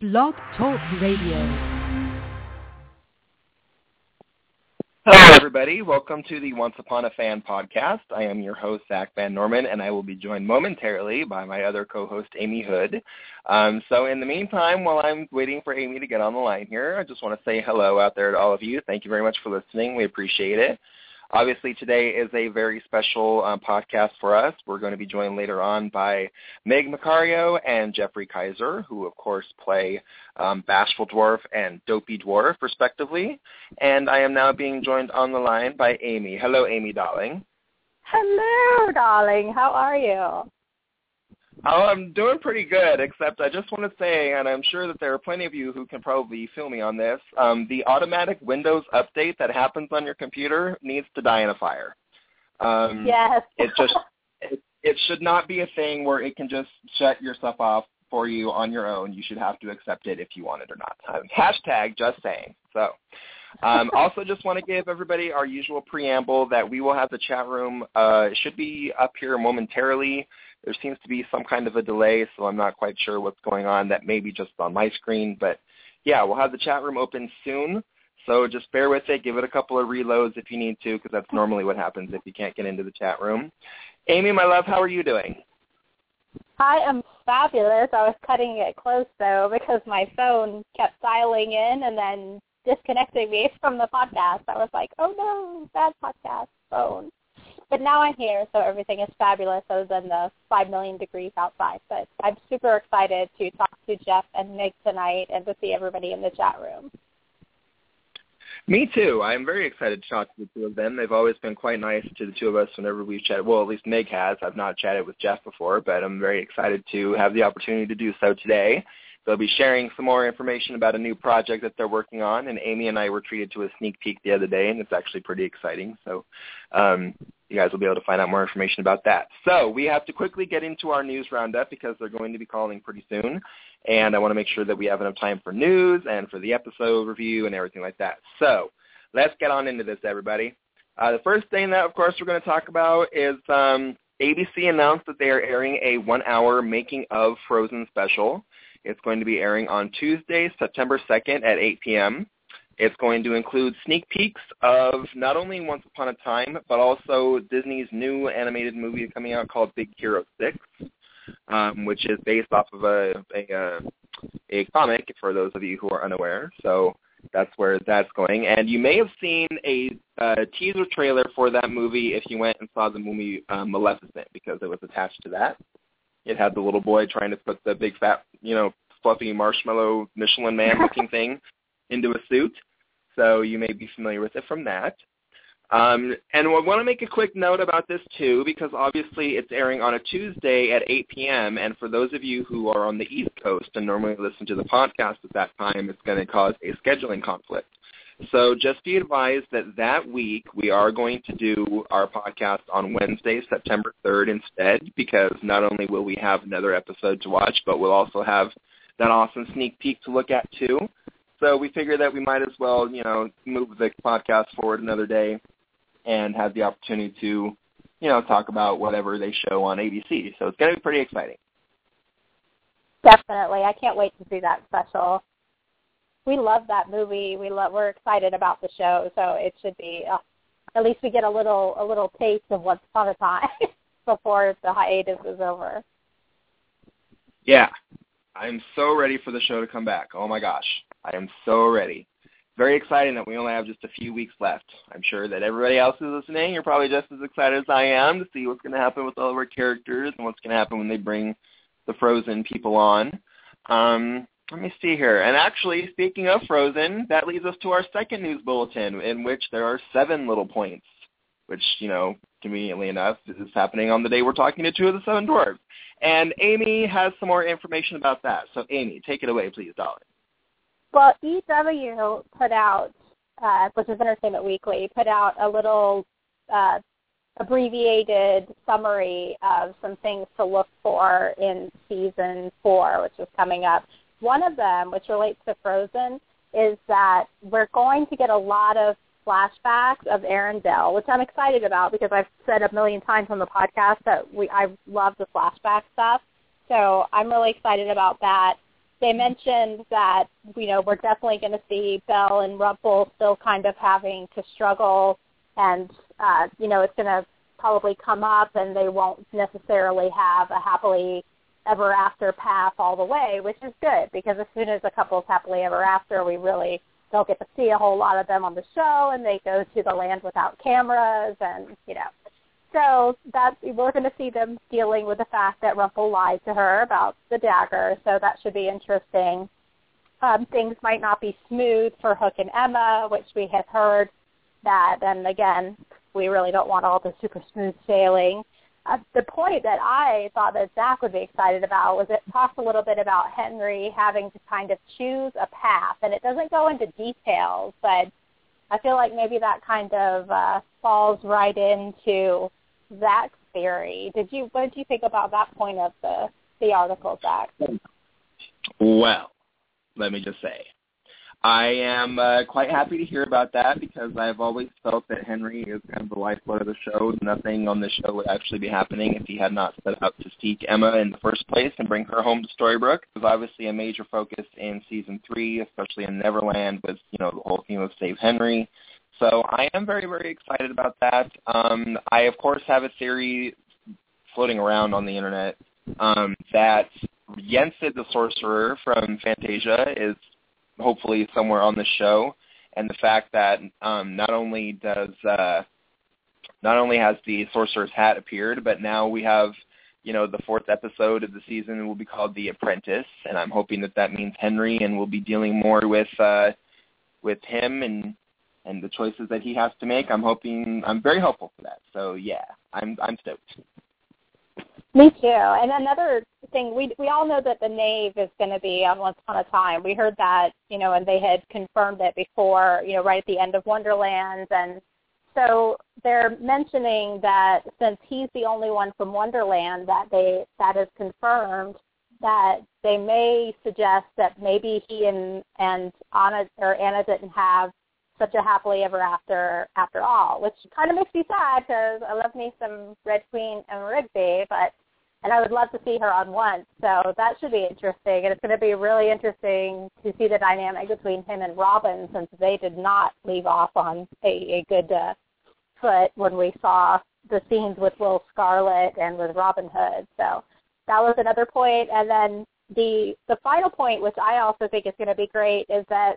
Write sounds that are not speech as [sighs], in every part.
Blog Talk Radio. Hello, everybody. Welcome to the Once Upon a Fan podcast. I am your host, Zach Van Norman, and I will be joined momentarily by my other co-host, Amy Hood. Um, so in the meantime, while I'm waiting for Amy to get on the line here, I just want to say hello out there to all of you. Thank you very much for listening. We appreciate it. Obviously, today is a very special um, podcast for us. We're going to be joined later on by Mig Macario and Jeffrey Kaiser, who, of course, play um, Bashful Dwarf and Dopey Dwarf, respectively. And I am now being joined on the line by Amy. Hello, Amy, darling. Hello, darling. How are you? Oh, I'm doing pretty good, except I just want to say, and I'm sure that there are plenty of you who can probably feel me on this, um, the automatic Windows update that happens on your computer needs to die in a fire. Um, yes. [laughs] it just it, it should not be a thing where it can just shut your stuff off for you on your own. You should have to accept it if you want it or not. Um, hashtag just saying. So. um, [laughs] also, just want to give everybody our usual preamble that we will have the chat room. Uh, it should be up here momentarily. There seems to be some kind of a delay, so I'm not quite sure what's going on. That may be just on my screen, but yeah, we'll have the chat room open soon. So just bear with it. Give it a couple of reloads if you need to, because that's normally what happens if you can't get into the chat room. Amy, my love, how are you doing? I am fabulous. I was cutting it close though because my phone kept dialing in and then disconnecting me from the podcast. I was like, oh no, bad podcast phone. But now I'm here, so everything is fabulous other than the 5 million degrees outside. But I'm super excited to talk to Jeff and Mig tonight and to see everybody in the chat room. Me too. I'm very excited to talk to the two of them. They've always been quite nice to the two of us whenever we've chatted. Well, at least Mig has. I've not chatted with Jeff before, but I'm very excited to have the opportunity to do so today. They'll be sharing some more information about a new project that they're working on, and Amy and I were treated to a sneak peek the other day, and it's actually pretty exciting. So um, you guys will be able to find out more information about that. So we have to quickly get into our news roundup because they're going to be calling pretty soon, and I want to make sure that we have enough time for news and for the episode review and everything like that. So let's get on into this, everybody. Uh, the first thing that, of course, we're going to talk about is um, ABC announced that they are airing a one-hour making of Frozen special. It's going to be airing on Tuesday, September 2nd at 8 p.m. It's going to include sneak peeks of not only Once Upon a Time, but also Disney's new animated movie coming out called Big Hero 6, um, which is based off of a, a, uh, a comic for those of you who are unaware. So that's where that's going. And you may have seen a uh, teaser trailer for that movie if you went and saw the movie uh, Maleficent because it was attached to that. It had the little boy trying to put the big fat, you know, fluffy marshmallow Michelin man looking [laughs] thing into a suit. So you may be familiar with it from that. Um, and I want to make a quick note about this too, because obviously it's airing on a Tuesday at 8 p.m. And for those of you who are on the East Coast and normally listen to the podcast at that time, it's going to cause a scheduling conflict. So just be advised that that week we are going to do our podcast on Wednesday, September 3rd instead, because not only will we have another episode to watch, but we'll also have that awesome sneak peek to look at too. So we figured that we might as well, you know, move the podcast forward another day and have the opportunity to, you know, talk about whatever they show on ABC. So it's going to be pretty exciting. Definitely. I can't wait to see that special we love that movie. We love we're excited about the show, so it should be uh, at least we get a little a little taste of what's upon a [laughs] time before the hiatus is over. Yeah. I'm so ready for the show to come back. Oh my gosh. I am so ready. Very exciting that we only have just a few weeks left. I'm sure that everybody else is listening. You're probably just as excited as I am to see what's going to happen with all of our characters and what's going to happen when they bring the Frozen people on. Um, let me see here. And actually, speaking of Frozen, that leads us to our second news bulletin, in which there are seven little points, which, you know, conveniently enough, is happening on the day we're talking to two of the seven dwarves. And Amy has some more information about that. So, Amy, take it away, please, darling. Well, EW put out, uh, which is Entertainment Weekly, put out a little uh, abbreviated summary of some things to look for in season four, which is coming up. One of them, which relates to Frozen, is that we're going to get a lot of flashbacks of Arendelle, which I'm excited about because I've said a million times on the podcast that we I love the flashback stuff. So I'm really excited about that. they mentioned that you know we're definitely going to see Belle and Rumple still kind of having to struggle, and uh, you know it's going to probably come up, and they won't necessarily have a happily ever after path all the way, which is good because as soon as a couple's happily ever after, we really don't get to see a whole lot of them on the show, and they go to the land without cameras, and you know so that we're going to see them dealing with the fact that Rumple lied to her about the dagger. So that should be interesting. Um, things might not be smooth for Hook and Emma, which we have heard that. And again, we really don't want all the super smooth sailing. Uh, the point that I thought that Zach would be excited about was it talks a little bit about Henry having to kind of choose a path, and it doesn't go into details, but I feel like maybe that kind of uh, falls right into Zach's theory. Did you what did you think about that point of the the article, Zach? Well, let me just say, I am uh, quite happy to hear about that because I've always felt that Henry is kind of the lifeblood of the show. Nothing on the show would actually be happening if he had not set out to seek Emma in the first place and bring her home to Storybrooke. It was obviously a major focus in season three, especially in Neverland, with you know the whole theme of Save Henry. So I am very, very excited about that. Um, I, of course, have a theory floating around on the internet um, that Yensid the Sorcerer from Fantasia is hopefully somewhere on the show, and the fact that um, not only does uh, not only has the Sorcerer's Hat appeared, but now we have you know the fourth episode of the season will be called The Apprentice, and I'm hoping that that means Henry, and we'll be dealing more with uh, with him and and the choices that he has to make. I'm hoping I'm very hopeful for that. So yeah, I'm I'm stoked. Me too. And another thing, we we all know that the Knave is going to be on Once Upon a Time. We heard that, you know, and they had confirmed it before, you know, right at the end of Wonderland, and so they're mentioning that since he's the only one from Wonderland that they that is confirmed, that they may suggest that maybe he and and Anna or Anna didn't have such a happily ever after after all, which kind of makes me sad because I love me some Red Queen and Rigby, but and I would love to see her on once. So that should be interesting, and it's going to be really interesting to see the dynamic between him and Robin since they did not leave off on a, a good uh, foot when we saw the scenes with Will Scarlet and with Robin Hood. So that was another point, and then the the final point, which I also think is going to be great, is that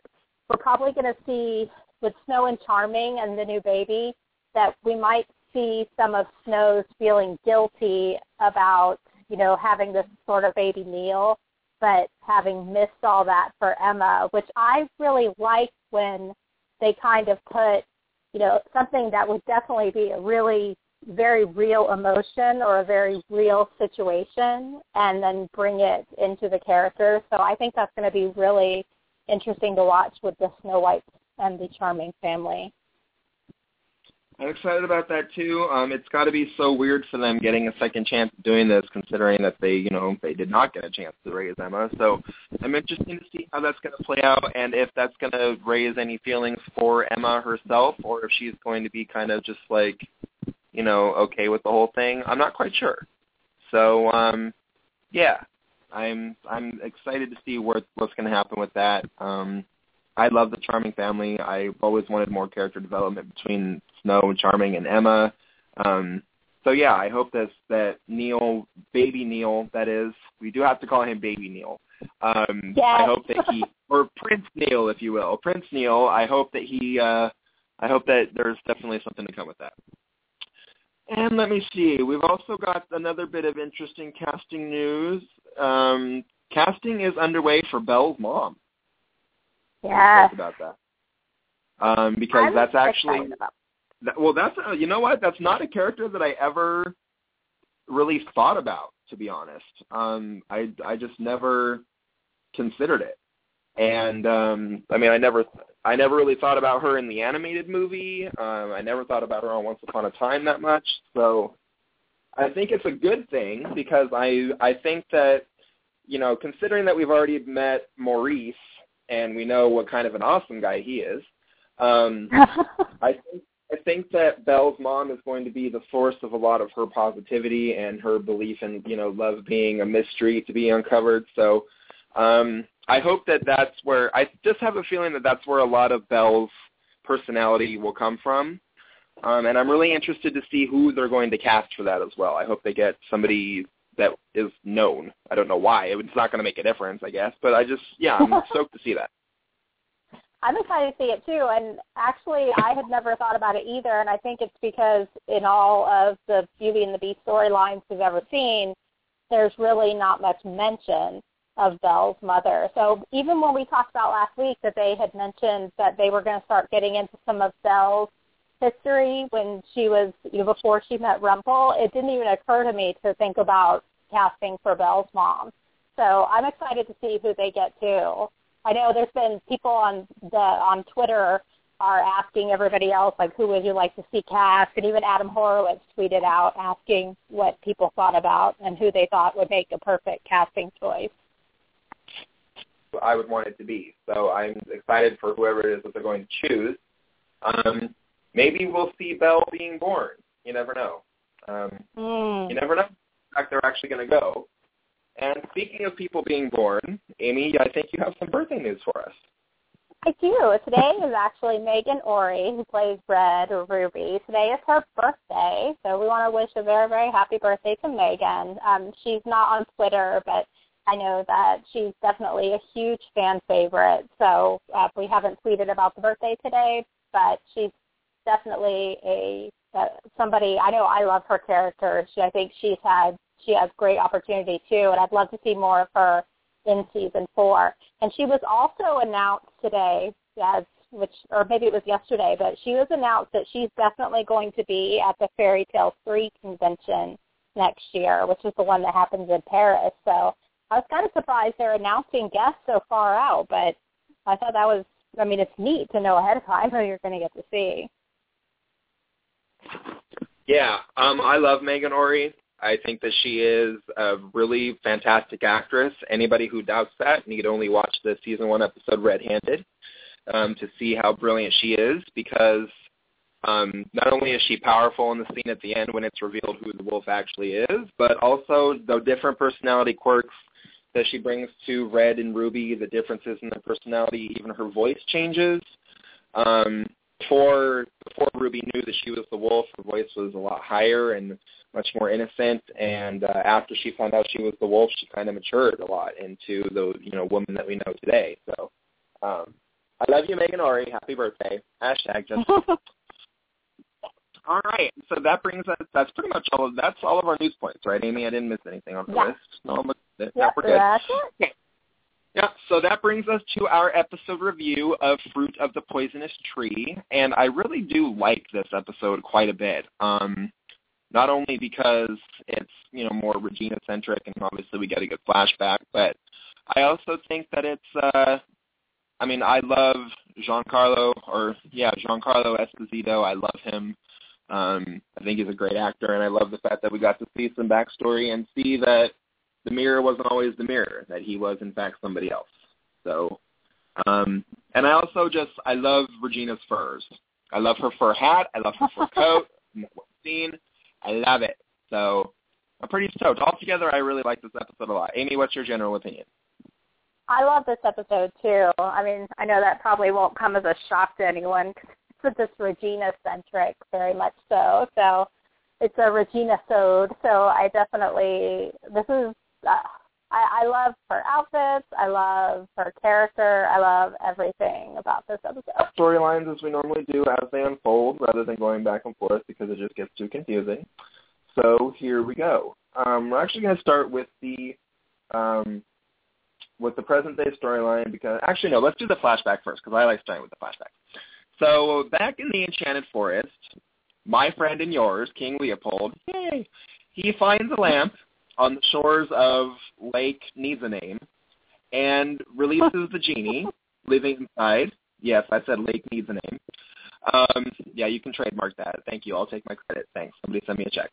we're probably going to see with Snow and Charming and the new baby that we might see some of Snow's feeling guilty about, you know, having this sort of baby Neil, but having missed all that for Emma, which I really like when they kind of put, you know, something that would definitely be a really very real emotion or a very real situation and then bring it into the character. So I think that's going to be really interesting to watch with the Snow White and the Charming family. I'm excited about that too. Um, it's got to be so weird for them getting a second chance at doing this, considering that they, you know, they did not get a chance to raise Emma. So I'm interested to see how that's going to play out, and if that's going to raise any feelings for Emma herself, or if she's going to be kind of just like, you know, okay with the whole thing. I'm not quite sure. So um, yeah, I'm I'm excited to see what what's going to happen with that. Um, I love the Charming family. I've always wanted more character development between Snow, and Charming, and Emma. Um, so yeah, I hope that that Neil, baby Neil, that is, we do have to call him baby Neil. Um, yes. I hope that he, or Prince Neil, if you will, Prince Neil. I hope that he, uh, I hope that there's definitely something to come with that. And let me see. We've also got another bit of interesting casting news. Um, casting is underway for Belle's mom. Yeah. About that. Um, because that's actually that, well, that's uh, you know what? That's not a character that I ever really thought about, to be honest. Um, I I just never considered it, and um, I mean, I never I never really thought about her in the animated movie. Um, I never thought about her on Once Upon a Time that much. So I think it's a good thing because I I think that you know, considering that we've already met Maurice and we know what kind of an awesome guy he is. Um, [laughs] I think I think that Belle's mom is going to be the source of a lot of her positivity and her belief in you know love being a mystery to be uncovered. So um, I hope that that's where I just have a feeling that that's where a lot of Belle's personality will come from. Um, and I'm really interested to see who they're going to cast for that as well. I hope they get somebody that is known. I don't know why. It's not going to make a difference, I guess. But I just, yeah, I'm [laughs] stoked to see that. I'm excited to see it too. And actually, I had never thought about it either. And I think it's because in all of the Beauty and the Beast storylines we've ever seen, there's really not much mention of Belle's mother. So even when we talked about last week that they had mentioned that they were going to start getting into some of Belle's history when she was, you know, before she met Rumple, it didn't even occur to me to think about casting for Belle's mom. So I'm excited to see who they get too. I know there's been people on the on Twitter are asking everybody else like who would you like to see cast, and even Adam Horowitz tweeted out asking what people thought about and who they thought would make a perfect casting choice. I would want it to be. So I'm excited for whoever it is that they're going to choose. Um, maybe we'll see Belle being born. You never know. Um, mm. You never know. In fact, they're actually going to go. And speaking of people being born, Amy, I think you have some birthday news for us. I do. Today is actually Megan Ory, who plays Red or Ruby. Today is her birthday, so we want to wish a very, very happy birthday to Megan. Um, she's not on Twitter, but I know that she's definitely a huge fan favorite. So uh, we haven't tweeted about the birthday today, but she's definitely a uh, somebody. I know I love her character. She, I think she's had she has great opportunity too, and I'd love to see more of her in season four. And she was also announced today as which or maybe it was yesterday, but she was announced that she's definitely going to be at the Fairy Tale 3 convention next year, which is the one that happens in Paris. So I was kind of surprised they're announcing guests so far out, but I thought that was I mean, it's neat to know ahead of time who you're going to get to see. Yeah, um, I love Megan Ory. I think that she is a really fantastic actress. Anybody who doubts that need only watch the season one episode Red Handed um, to see how brilliant she is because um, not only is she powerful in the scene at the end when it's revealed who the wolf actually is, but also the different personality quirks that she brings to Red and Ruby, the differences in their personality, even her voice changes. Um, before before Ruby knew that she was the wolf, her voice was a lot higher and much more innocent. And uh, after she found out she was the wolf, she kind of matured a lot into the you know woman that we know today. So, um, I love you, Megan Ory. Happy birthday. Hashtag just. [laughs] all right, so that brings us. That's pretty much all of that's all of our news points, right, Amy? I didn't miss anything on the yeah. list. No, but yeah, yep, we're good. That's it. Yeah, so that brings us to our episode review of Fruit of the Poisonous Tree, and I really do like this episode quite a bit. Um, not only because it's you know more Regina centric, and obviously we get a good flashback, but I also think that it's. uh I mean, I love Giancarlo, or yeah, Giancarlo Esposito. I love him. Um, I think he's a great actor, and I love the fact that we got to see some backstory and see that the mirror wasn't always the mirror, that he was in fact somebody else. So, um, and I also just I love Regina's furs. I love her fur hat. I love her fur [laughs] coat. scene. I love it. So I'm pretty stoked. Altogether, I really like this episode a lot. Amy, what's your general opinion? I love this episode too. I mean, I know that probably won't come as a shock to anyone [laughs] because it's just Regina centric, very much so. So it's a Regina sode. So I definitely this is I, I love her outfits. I love her character. I love everything about this episode. Storylines as we normally do as they unfold, rather than going back and forth because it just gets too confusing. So here we go. Um, we're actually going to start with the um, with the present day storyline because actually no, let's do the flashback first because I like starting with the flashback. So back in the Enchanted Forest, my friend and yours, King Leopold, yay, he finds a lamp on the shores of Lake needs a name and releases the genie [laughs] living inside. Yes, I said Lake needs a name. Um, yeah, you can trademark that. Thank you. I'll take my credit. Thanks. Somebody send me a check.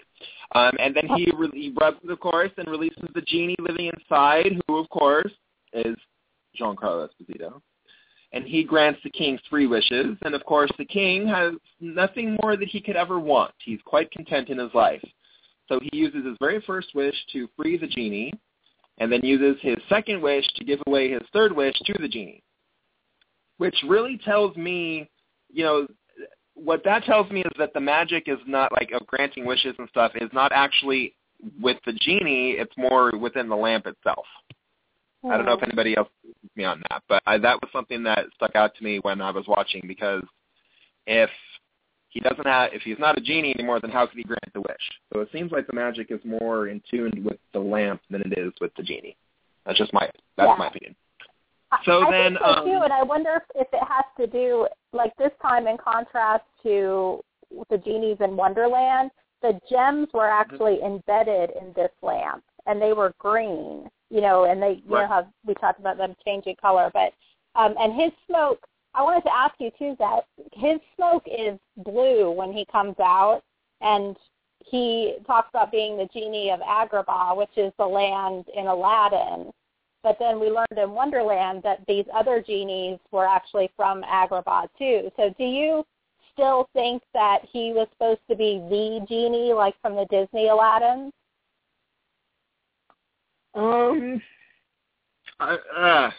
Um, and then he, re- he rubs, of course, and releases the genie living inside, who, of course, is Giancarlo Esposito. And he grants the king three wishes. And, of course, the king has nothing more that he could ever want. He's quite content in his life. So he uses his very first wish to free the genie, and then uses his second wish to give away his third wish to the genie, which really tells me, you know, what that tells me is that the magic is not like of granting wishes and stuff is not actually with the genie. It's more within the lamp itself. I don't know if anybody else me on that, but I, that was something that stuck out to me when I was watching because if he doesn't have, if he's not a genie anymore, then how could he grant the wish? So it seems like the magic is more in tune with the lamp than it is with the genie. That's just my that's Yeah. my opinion. So I then, think so um, too, and I wonder if, if it has to do like this time in contrast to the genies in Wonderland. The gems were Mm-hmm. actually embedded in this lamp, and they were green. You know, and they you know Right. how we talked about them changing color, but um, and his smoke. I wanted to ask you too that his smoke is blue when he comes out, and he talks about being the genie of Agrabah, which is the land in Aladdin. But then we learned in Wonderland that these other genies were actually from Agrabah too. So do you still think that he was supposed to be the genie, like from the Disney Aladdin? Um, I, uh,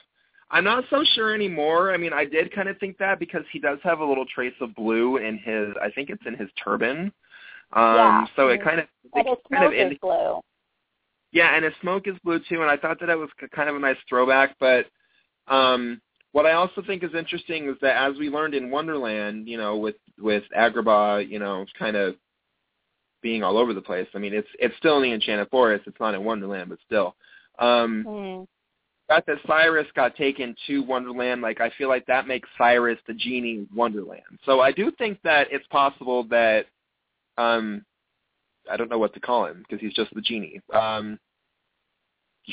I'm not so sure anymore. I mean, I did kind of think that because he does have a little trace of blue in his. I think it's in his turban. Um, Yeah. so it kind of it kind of blue. Yeah, and his smoke is blue too, and I thought that that was kind of a nice throwback. But um, what I also think is interesting is that as we learned in Wonderland, you know, with with Agrabah, you know, kind of being all over the place. I mean, it's it's still in the Enchanted Forest. It's not in Wonderland, but still. Um, Mm. Fact that Cyrus got taken to Wonderland, like I feel like that makes Cyrus the genie in Wonderland. So I do think that it's possible that um I don't know what to call him because he's just the genie. Um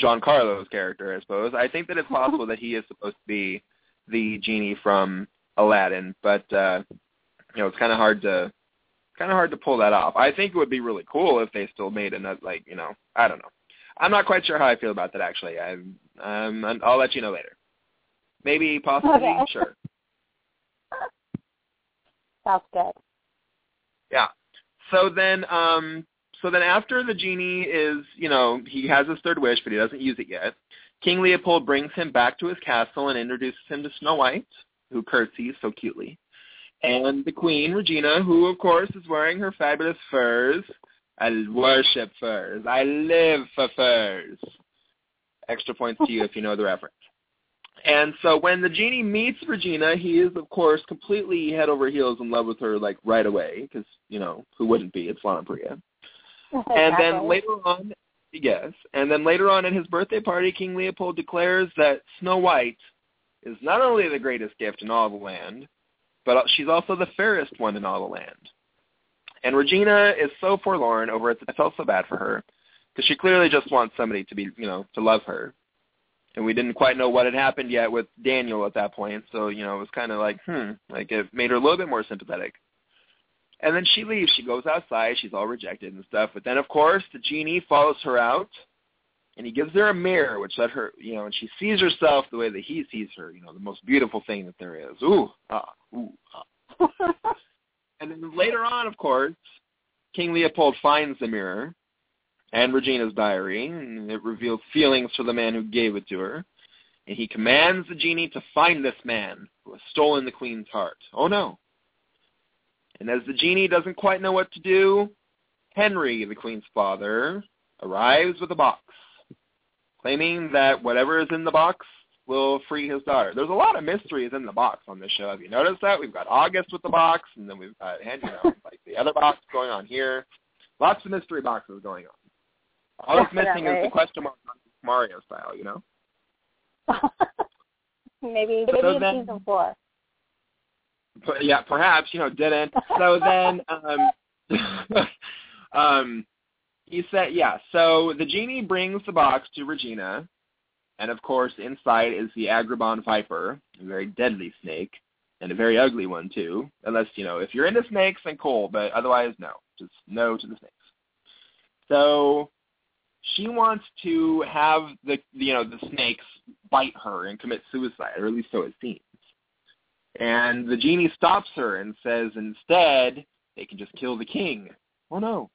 Giancarlo's character, I suppose. I think that it's possible that he is supposed to be the genie from Aladdin, but uh you know, it's kind of hard to kind of hard to pull that off. I think it would be really cool if they still made another like, you know, I don't know. I'm not quite sure how I feel about that actually. I'm, um, I'll let you know later. Maybe possibly, Okay. [laughs] sure. Sounds good. Yeah. So then, um, so then after the genie is, you know, he has his third wish, but he doesn't use it yet. King Leopold brings him back to his castle and introduces him to Snow White, who curtsies so cutely, and the Queen Regina, who of course is wearing her fabulous furs. I worship furs. I live for furs. Extra points to you if you know the reference. And so when the genie meets Regina, he is of course completely head over heels in love with her like right away because you know who wouldn't be? It's Lana Parrilla. [laughs] And then later on, yes, and then later on at his birthday party, King Leopold declares that Snow White is not only the greatest gift in all the land, but she's also the fairest one in all the land. And Regina is so forlorn over it. I felt so bad for her because she clearly just wants somebody to be, you know, to love her. And we didn't quite know what had happened yet with Daniel at that point, so you know it was kind of like, hmm, like it made her a little bit more sympathetic. And then she leaves. She goes outside. She's all rejected and stuff. But then, of course, the genie follows her out, and he gives her a mirror, which let her, you know, and she sees herself the way that he sees her. You know, the most beautiful thing that there is. Ooh, ah, ooh, ah. [laughs] And then later on, of course, King Leopold finds the mirror and Regina's diary, and it reveals feelings for the man who gave it to her. And he commands the genie to find this man who has stolen the queen's heart. Oh no. And as the genie doesn't quite know what to do, Henry, the queen's father, arrives with a box, claiming that whatever is in the box will free his daughter. There's a lot of mysteries in the box on this show. Have you noticed that? We've got August with the box, and then we've got, and, you know, like the other box going on here. Lots of mystery boxes going on. All that's missing is the question mark on Mario style, you know? [laughs] maybe So maybe in then- season four. But yeah, perhaps, you know, didn't. So [laughs] then um [laughs] um he said yeah, so the genie brings the box to Regina and of course inside is the Agrabah viper, a very deadly snake, and a very ugly one too. Unless, you know, if you're into snakes then cool, but otherwise no. Just no to the snakes. So she wants to have the you know, the snakes bite her and commit suicide, or at least so it seems. And the genie stops her and says instead they can just kill the king. Oh no.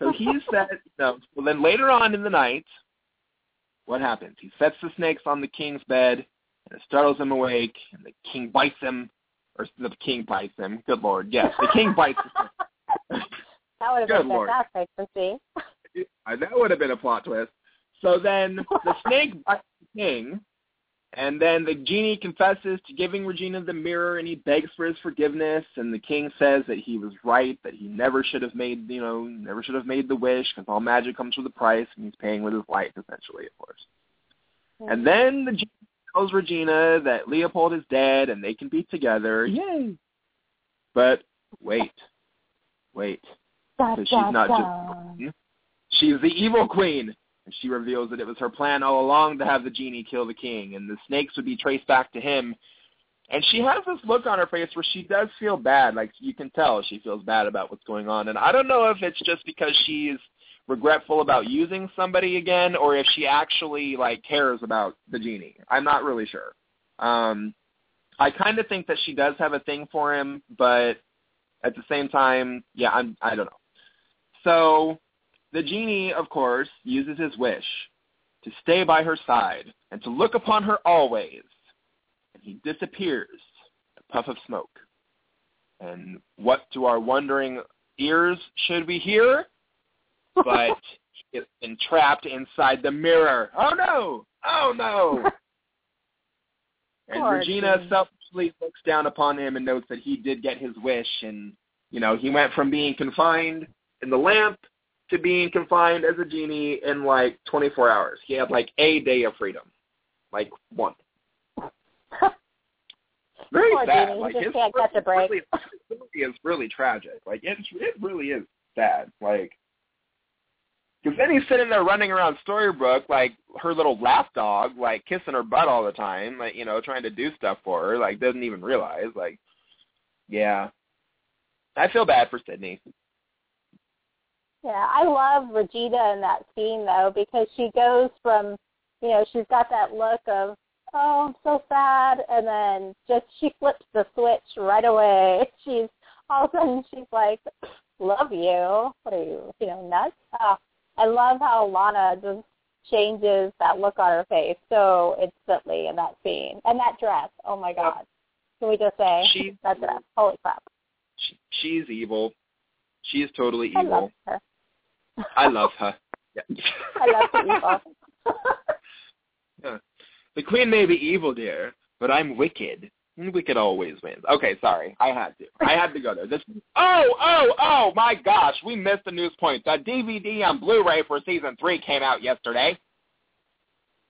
So he [laughs] said no. Well then later on in the night, what happens? He sets the snakes on the king's bed, and it startles him awake, and the king bites him, or the king bites him. Good lord, yes, the king bites. him. [laughs] that would have Good been lord. fantastic to see. [laughs] That would have been a plot twist. So then the snake bites the king, and then the genie confesses to giving Regina the mirror, and he begs for his forgiveness. And the king says that he was right, that he never should have made, you know, never should have made the wish, because all magic comes with a price, and he's paying with his life, essentially, of course. And then the genie tells Regina that Leopold is dead, and they can be together. Yay! But wait, wait. So she's not just she's the evil queen. And she reveals that it was her plan all along to have the genie kill the king, and the snakes would be traced back to him. And she has this look on her face where she does feel bad. Like you can tell she feels bad about what's going on. And I don't know if it's just because she's regretful about using somebody again, or if she actually like cares about the genie. I'm not really sure. Um, I kind of think that she does have a thing for him, but at the same time, yeah, I'm I don't know. So the genie, of course, uses his wish to stay by her side and to look upon her always. And he disappears, a puff of smoke. And what to our wondering ears should we hear? [laughs] But he has been trapped inside the mirror. Oh no! Oh no! [laughs] and Poor Regina genie. selfishly looks down upon him and notes that he did get his wish and you know, he went from being confined in the lamp to being confined as a genie in like 24 hours. He had like a day of freedom, like one. [laughs] Very Poor sad. genie, he Like just his can't catch a break. Really, is really tragic. Like it, it really is sad. Like because then he's sitting there running around Storybrooke like her little lap dog, like kissing her butt all the time, like you know, trying to do stuff for her, like doesn't even realize. Like, yeah, I feel bad for Sidney. Yeah, I love Regina in that scene though because she goes from, you know, she's got that look of, oh, I'm so sad, and then just she flips the switch right away. [laughs] She's all of a sudden she's like, [clears throat] love you. What are you, you know, nuts? Oh, I love how Lana just changes that look on her face so instantly in that scene and that dress. Oh my God! Can we just say She- [laughs] that dress? Holy crap! She, she's evil. She's totally I evil. love her. I love her. Yeah. [laughs] I love the evil. [laughs] The queen may be evil, dear, but I'm wicked. Wicked always wins. Okay, sorry. I had to. I had to go there. This. Oh, oh, oh! My gosh, we missed the news point. The DVD on Blu-ray for season three came out yesterday.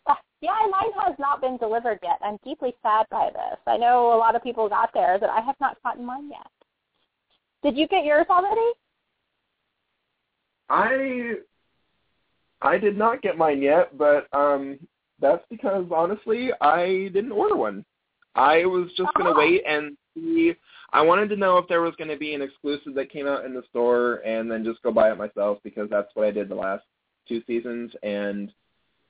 Ah, yeah, mine has not been delivered yet. I'm deeply sad by this. I know a lot of people got theirs, but I have not gotten mine yet. Did you get yours already? I I did not get mine yet, but um that's because honestly I didn't order one. I was just gonna Oh. wait and see I wanted to know if there was gonna be an exclusive that came out in the store and then just go buy it myself because that's what I did the last two seasons and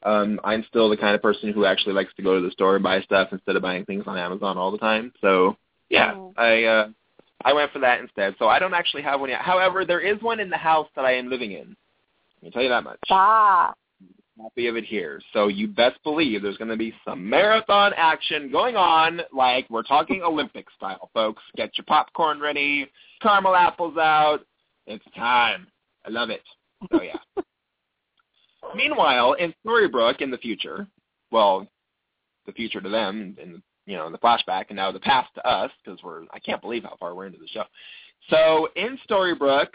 um I'm still the kind of person who actually likes to go to the store and buy stuff instead of buying things on Amazon all the time. So yeah, Mm. I uh I went for that instead. So I don't actually have one yet. However, there is one in the house that I am living in. Let me tell you that much. Ah, Copy of it here. So you best believe there's going to be some marathon action going on, like we're talking Olympic style, folks. Get your popcorn ready, caramel apples out. It's time. I love it. So yeah. [laughs] Meanwhile, in Storybrooke, in the future, well, the future to them, in you know in the flashback, and now the past to us, because we're I can't believe how far we're into the show. So in Storybrooke,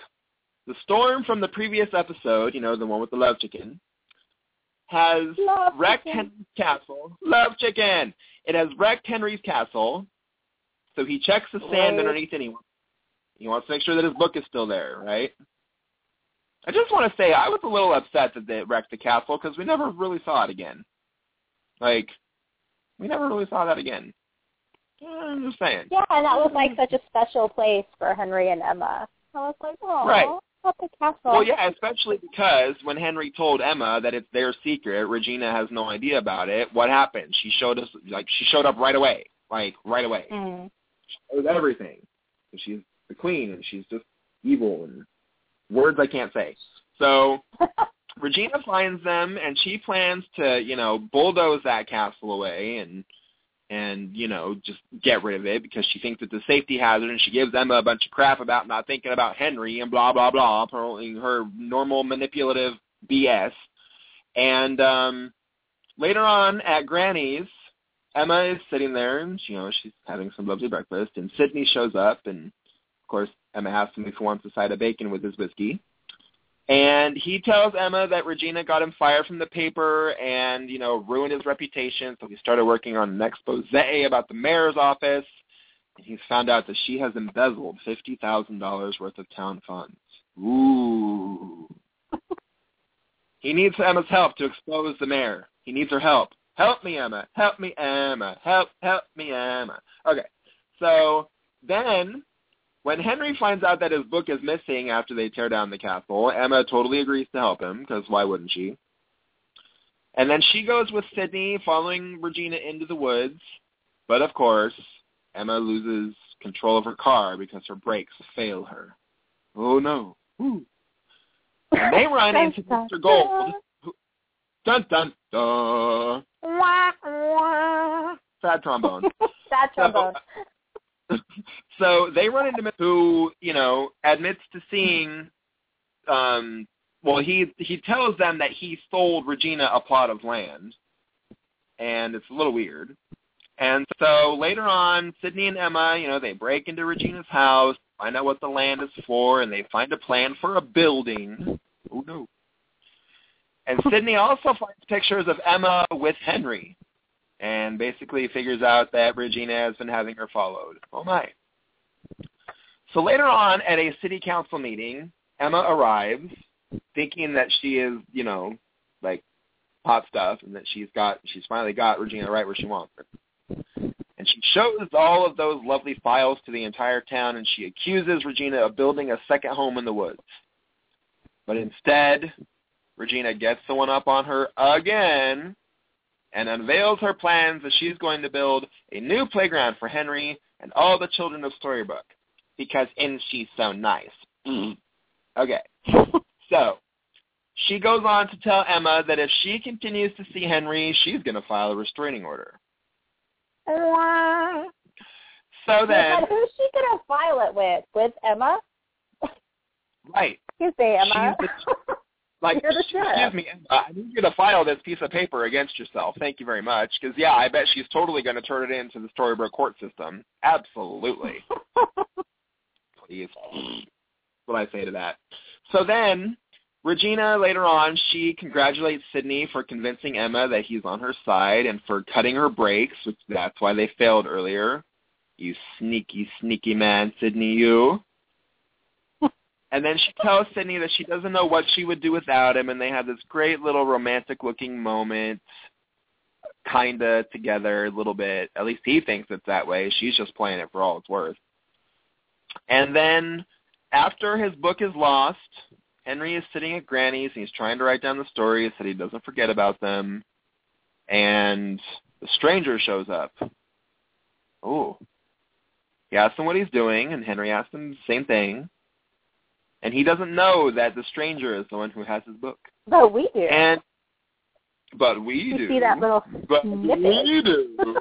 the storm from the previous episode, you know, the one with the love chicken, has Love wrecked chicken. Henry's castle. Love chicken. It has wrecked Henry's castle. So he checks the sand Right. underneath and he—he wants to make sure that his book is still there, right? I just want to say I was a little upset that they wrecked the castle because we never really saw it again. Like, we never really saw that again. I'm just saying. yeah, and that was like such a special place for Henry and Emma. I was like, oh, Right. at the castle. Well, yeah, especially because when Henry told Emma that it's their secret, Regina has no idea about it. What happened? She showed us, like, she showed up right away, like right away. Mm. She knows everything. She's the queen, and she's just evil and words I can't say. So [laughs] Regina finds them and she plans to, you know, bulldoze that castle away and and you know just get rid of it because she thinks it's a safety hazard and she gives Emma a bunch of crap about not thinking about Henry and blah blah blah, her normal manipulative BS. And um later on at Granny's, Emma is sitting there and you know she's having some lovely breakfast and Sidney shows up and of course Emma asks him if he wants a side of bacon with his whiskey. And he tells Emma that Regina got him fired from the paper and, you know, ruined his reputation. So he started working on an expose about the mayor's office. And he's found out that she has embezzled $50,000 worth of town funds. Ooh. [laughs] he needs Emma's help to expose the mayor. He needs her help. Help me, Emma. Help me, Emma. Help, help me, Emma. Okay. So then when Henry finds out that his book is missing after they tear down the castle, Emma totally agrees to help him, because why wouldn't she? And then she goes with Sidney, following Regina into the woods. But of course, Emma loses control of her car because her brakes fail her. Oh no. Ooh. And they [laughs] run into Mr. Gold. Who, dun dun dun. Sad trombone. [laughs] Sad trombone. So, [laughs] so they run into Mr. who, you know, admits to seeing um well he he tells them that he sold Regina a plot of land. And it's a little weird. And so later on, Sidney and Emma, you know, they break into Regina's house, find out what the land is for, and they find a plan for a building. Oh no. And [laughs] Sidney also finds pictures of Emma with Henry and basically figures out that Regina has been having her followed. Oh my. So later on at a city council meeting, Emma arrives thinking that she is, you know, like hot stuff and that she's got she's finally got Regina right where she wants her. And she shows all of those lovely files to the entire town and she accuses Regina of building a second home in the woods. But instead, Regina gets the one up on her again and unveils her plans that she's going to build a new playground for Henry and all the children of Storybrooke because isn't so nice? Mm. Okay. [laughs] so she goes on to tell Emma that if she continues to see Henry, she's going to file a restraining order. So then, but who's she going to file it with? With Emma? Right. [laughs] You say Emma. [laughs] Like, excuse me, I need you to file this piece of paper against yourself. Thank you very much. Because, yeah, I bet she's totally going to turn it into the Storybrooke court system. Absolutely. [laughs] Please. what I say to that. So then, Regina, later on, she congratulates Sidney for convincing Emma that he's on her side and for cutting her brakes, which that's why they failed earlier. You sneaky, sneaky man, Sidney, you. And then she tells Sidney that she doesn't know what she would do without him, and they have this great little romantic-looking moment, kinda together a little bit. At least he thinks it's that way. She's just playing it for all it's worth. And then after his book is lost, Henry is sitting at Granny's, and he's trying to write down the stories so he doesn't forget about them. And the stranger shows up. Ooh. He asks him what he's doing, and Henry asks him the same thing and he doesn't know that the stranger is the one who has his book. But we do. And but we you do. see that little but snippet. we do. [laughs]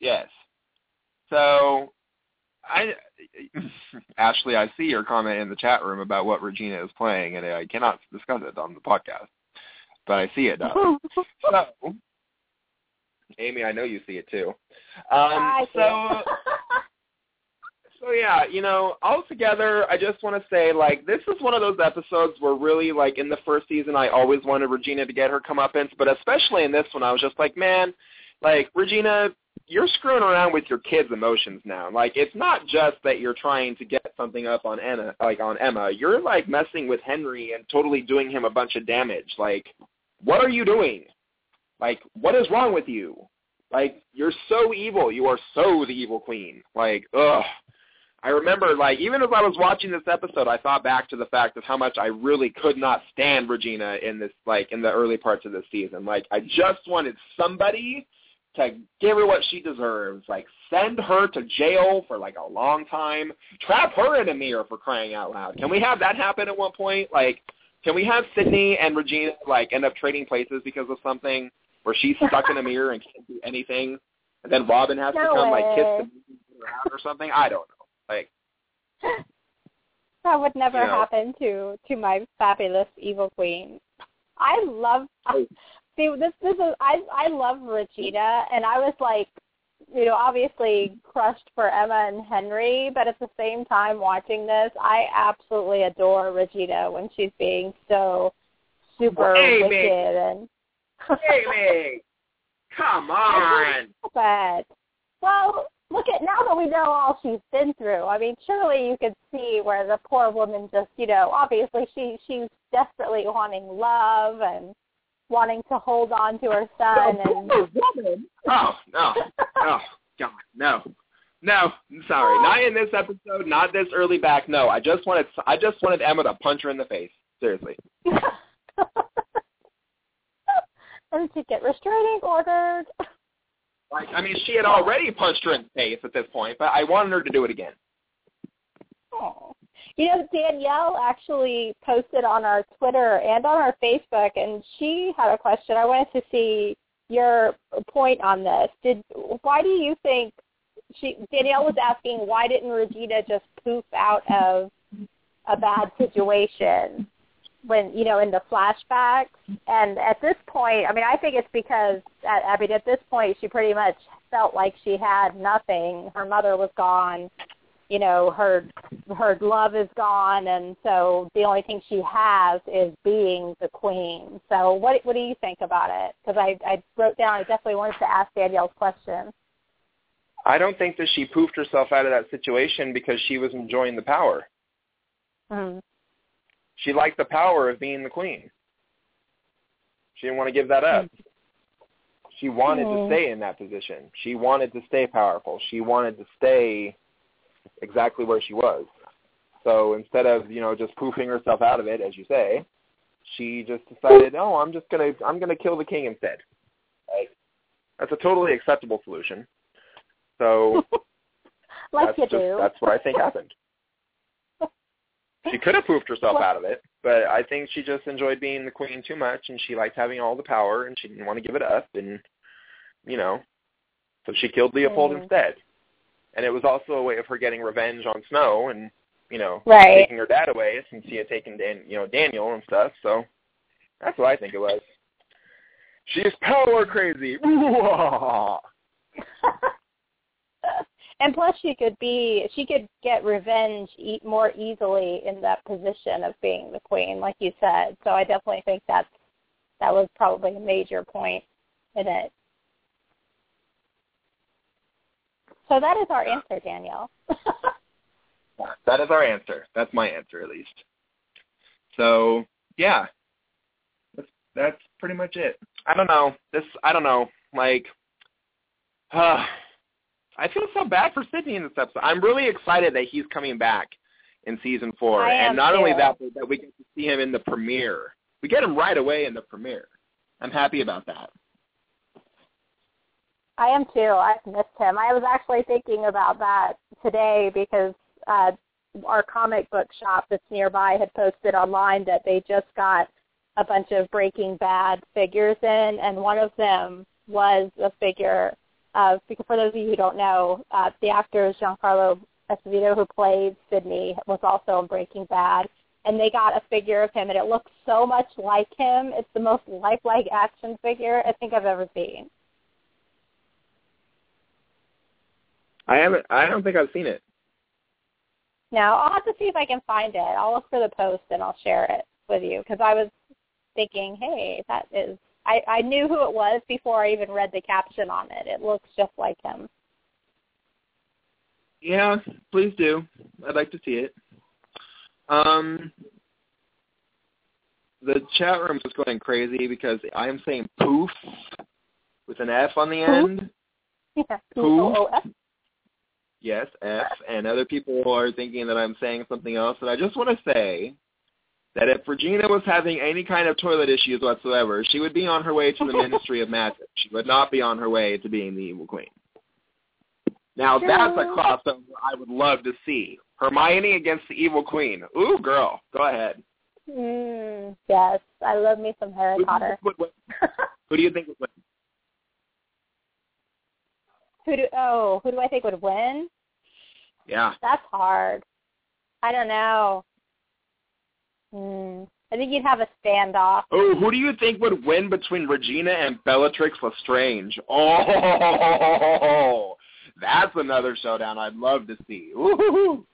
yes. So I Ashley, I see your comment in the chat room about what Regina is playing, and I cannot discuss it on the podcast, but I see it. [laughs] So, Amy, I know you see it too. Um, I see so. [laughs] so yeah, you know, altogether, I just want to say, like, this is one of those episodes where really, like, in the first season, I always wanted Regina to get her comeuppance, but especially in this one, I was just like, man, like, Regina, you're screwing around with your kids' emotions now. Like, it's not just that you're trying to get something up on Emma, like on Emma. You're like messing with Henry and totally doing him a bunch of damage. Like, what are you doing? Like, what is wrong with you? Like, you're so evil. You are so the evil queen. Like, ugh. I remember, like, even as I was watching this episode, I thought back to the fact of how much I really could not stand Regina in this, like, in the early parts of this season. Like, I just wanted somebody to give her what she deserves. Like send her to jail for like a long time. Trap her in a mirror for crying out loud. Can we have that happen at one point? Like, can we have Sidney and Regina like end up trading places because of something where she's stuck in a mirror and can't do anything, and then Robin has no to come way. like kiss the out [laughs] or something? I don't know. Like, [laughs] that would never You know. happen to to my fabulous evil queen. I love [laughs] see this this is I I love Regina and I was like you know obviously crushed for Emma and Henry but at the same time watching this I absolutely adore Regina when she's being so super wicked and Amy, come [laughs] on. but well, look at now that we know all she's been through. I mean, surely you could see where the poor woman just, you know, obviously she she's desperately wanting love and wanting to hold on to her son and poor woman. Oh no! [laughs] Oh God, no, no. I'm sorry, oh. not in this episode, not this early back. No, I just wanted, I just wanted Emma to punch her in the face. Seriously. [laughs] and to get restraining ordered. [laughs] Like, I mean, she had already punched her in the face at this point, but I wanted her to do it again. Oh. You know, Danielle actually posted on our Twitter and on our Facebook, and she had a question. I wanted to see your point on this. Did why do you think she Danielle was asking why didn't Regina just poof out of a bad situation when you know in the flashbacks? And at this point, I mean, I think it's because at, I mean at this point she pretty much felt like she had nothing. Her mother was gone you know her her love is gone and so the only thing she has is being the queen so what what do you think about it because i i wrote down i definitely wanted to ask danielle's question I don't think that she poofed herself out of that situation because she was enjoying the power. mm. She liked the power of being the queen. She didn't want to give that up. She wanted to Hmm. stay in that position. She wanted to stay powerful. She wanted to stay exactly where she was. So instead of, you know, just poofing herself out of it, as you say, she just decided, oh, I'm just gonna I'm gonna kill the king instead. Like, that's a totally acceptable solution. So [laughs] like that's you just do that's what I think happened. She could have poofed herself Well- out of it, but I think she just enjoyed being the queen too much, and she liked having all the power, and she didn't want to give it up, and you know, so she killed Leopold Mm. instead. And it was also a way of her getting revenge on Snow, and you know, Right. taking her dad away since he had taken Dan, you know, Daniel and stuff. So that's what I think it was. She's power crazy. [laughs] [laughs] [laughs] Ooh-ah. and plus she could be she could get revenge e- more easily in that position of being the queen like you said so i definitely think that's that was probably a major point in it so that is our answer danielle [laughs] That is our answer. That's my answer, at least. So yeah, that's that's pretty much it. I don't know. This I don't know. Like, [sighs] uh, I feel so bad for Sidney in this episode. I'm really excited that he's coming back in season four, I and not only that, but that we get to see him in the premiere. We get him right away in the premiere. I'm happy about that. I am too. I've missed him. I was actually thinking about that today because uh, our comic book shop that's nearby had posted online that they just got a bunch of Breaking Bad figures in, and one of them was a figure of, because for those of you who don't know, uh, the actor Giancarlo Esposito, who played Sidney, was also in Breaking Bad. And they got a figure of him, and it looks so much like him. It's the most lifelike action figure I think I've ever seen. I haven't. I don't think I've seen it. No, I'll have to see if I can find it. I'll look for the post and I'll share it with you because I was thinking, hey, that is. I I knew who it was before I even read the caption on it. It looks just like him. Yeah, please do. I'd like to see it. Um, the chat room is going crazy because I am saying poof with an F on the end. [laughs] Yeah. P-O-O-F. Yes, F. And other people are thinking that I'm saying something else. And I just want to say that if Regina was having any kind of toilet issues whatsoever, she would be on her way to the [laughs] Ministry of Magic. She would not be on her way to being the evil queen. Now that's a crossover I would love to see. Hermione against the evil queen. Ooh, girl, go ahead. Mm, yes, I love me some Harry Who, Potter. who, who, [laughs] who do you think would win? Who do? Oh, who do I think would win? Yeah. That's hard. I don't know. Hmm. I think you'd have a standoff. Oh, who do you think would win between Regina and Bellatrix Lestrange? [laughs] Oh, that's another showdown I'd love to see. Ooh.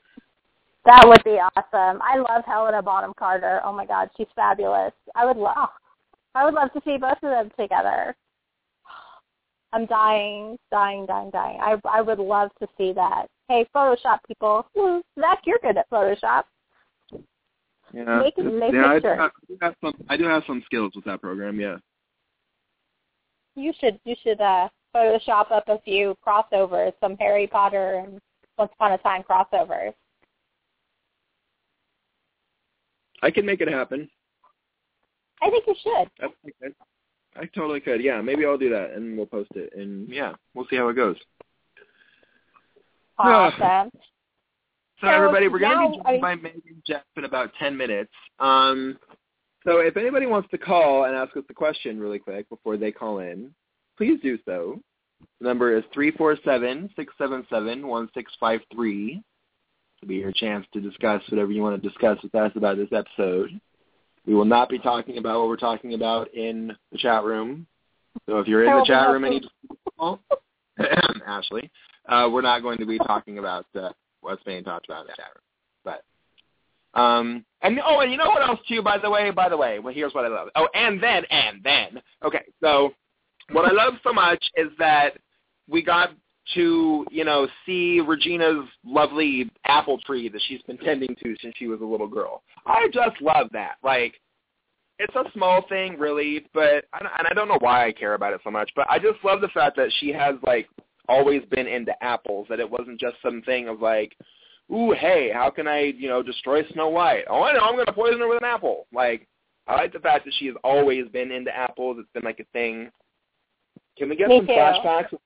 That would be awesome. I love Helena Bonham Carter. Oh my God, she's fabulous. I would love. [laughs] I would love to see both of them together. [gasps] I'm dying, dying, dying, dying. I I would love to see that. Hey, Photoshop people, Zach, you're good at Photoshop. Yeah, Make it- make yeah I, do pictures. have, I do have some. I do have some skills with that program. Yeah. You should you should uh Photoshop up a few crossovers, some Harry Potter and Once Upon a Time crossovers. I can make it happen. I think you should. I, I, I totally could. Yeah, maybe I'll do that, and we'll post it, and yeah, we'll see how it goes. Awesome. So, everybody, we're going to be joined by Mig and Jeff in about 10 minutes. Um, so if anybody wants to call and ask us a question really quick before they call in, please do so. The number is 347-677-1653. To be your chance to discuss whatever you want to discuss with us about this episode. We will not be talking about what we're talking about in the chat room. So if you're in the chat room and you call, [clears throat] Ashley, uh, we're not going to be talking about uh, what's being talked about in the chat room. But um, and oh, and you know what else too? By the way, by the way, well, here's what I love. Oh, and then, and then, okay. So what I love so much is that we got to you know see Regina's lovely apple tree that she's been tending to since she was a little girl. I just love that. Like it's a small thing, really, but and I don't know why I care about it so much. But I just love the fact that she has like always been into apples. That it wasn't just something of like, ooh, hey, how can I you know destroy Snow White? Oh, I know, I'm going to poison her with an apple. Like I like the fact that she has always been into apples. It's been like a thing. Can we get Me some too. flashbacks of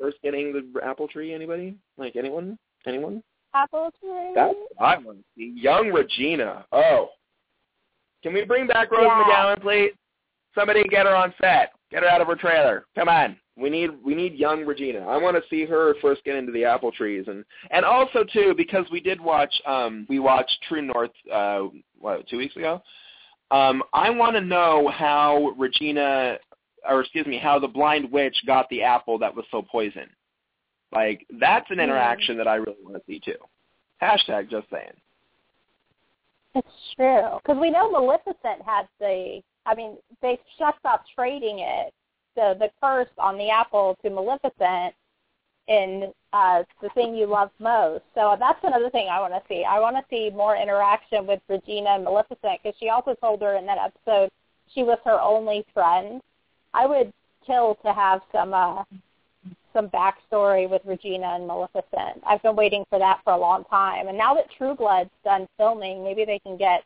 first getting the apple tree? Anybody? Like anyone? Anyone? Apple tree. That's what I want to see. Young Regina. Oh. Can we bring back Rose Yeah. McGowan, please? Somebody get her on set. Get her out of her trailer. Come on. We need we need young Regina. I want to see her first get into the apple trees and and also too because we did watch um we watched True North uh what two weeks ago. Um I want to know how Regina or excuse me how the blind witch got the apple that was so poison. Like that's an interaction that I really want to see too. Hashtag just saying. It's true because we know Maleficent had the. I mean, they just stopped trading it, the the curse on the apple to Maleficent in uh, the thing you love most. So that's another thing I want to see. I want to see more interaction with Regina and Maleficent because she also told her in that episode she was her only friend. I would kill to have some uh, some backstory with Regina and Maleficent. I've been waiting for that for a long time. And now that True Blood's done filming, maybe they can get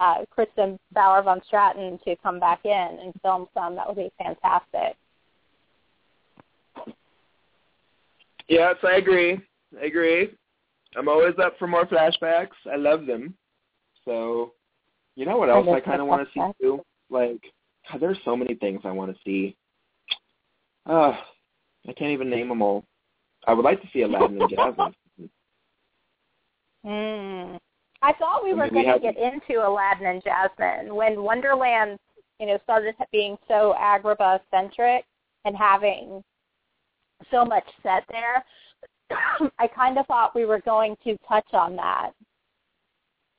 uh, Kristin Bauer van Straten to come back in and film some. That would be fantastic. Yes, I agree. I agree. I'm always up for more flashbacks. I love them. So, you know what else I love kind of want to see too? Like, God, there's so many things I want to see. Uh, I can't even name them all. I would like to see Aladdin and [laughs] Jasmine. Mm. I thought we I were we going to get into Aladdin and Jasmine when Wonderland, you know, started being so Agrabah centric and having so much set there. [coughs] I kind of thought we were going to touch on that.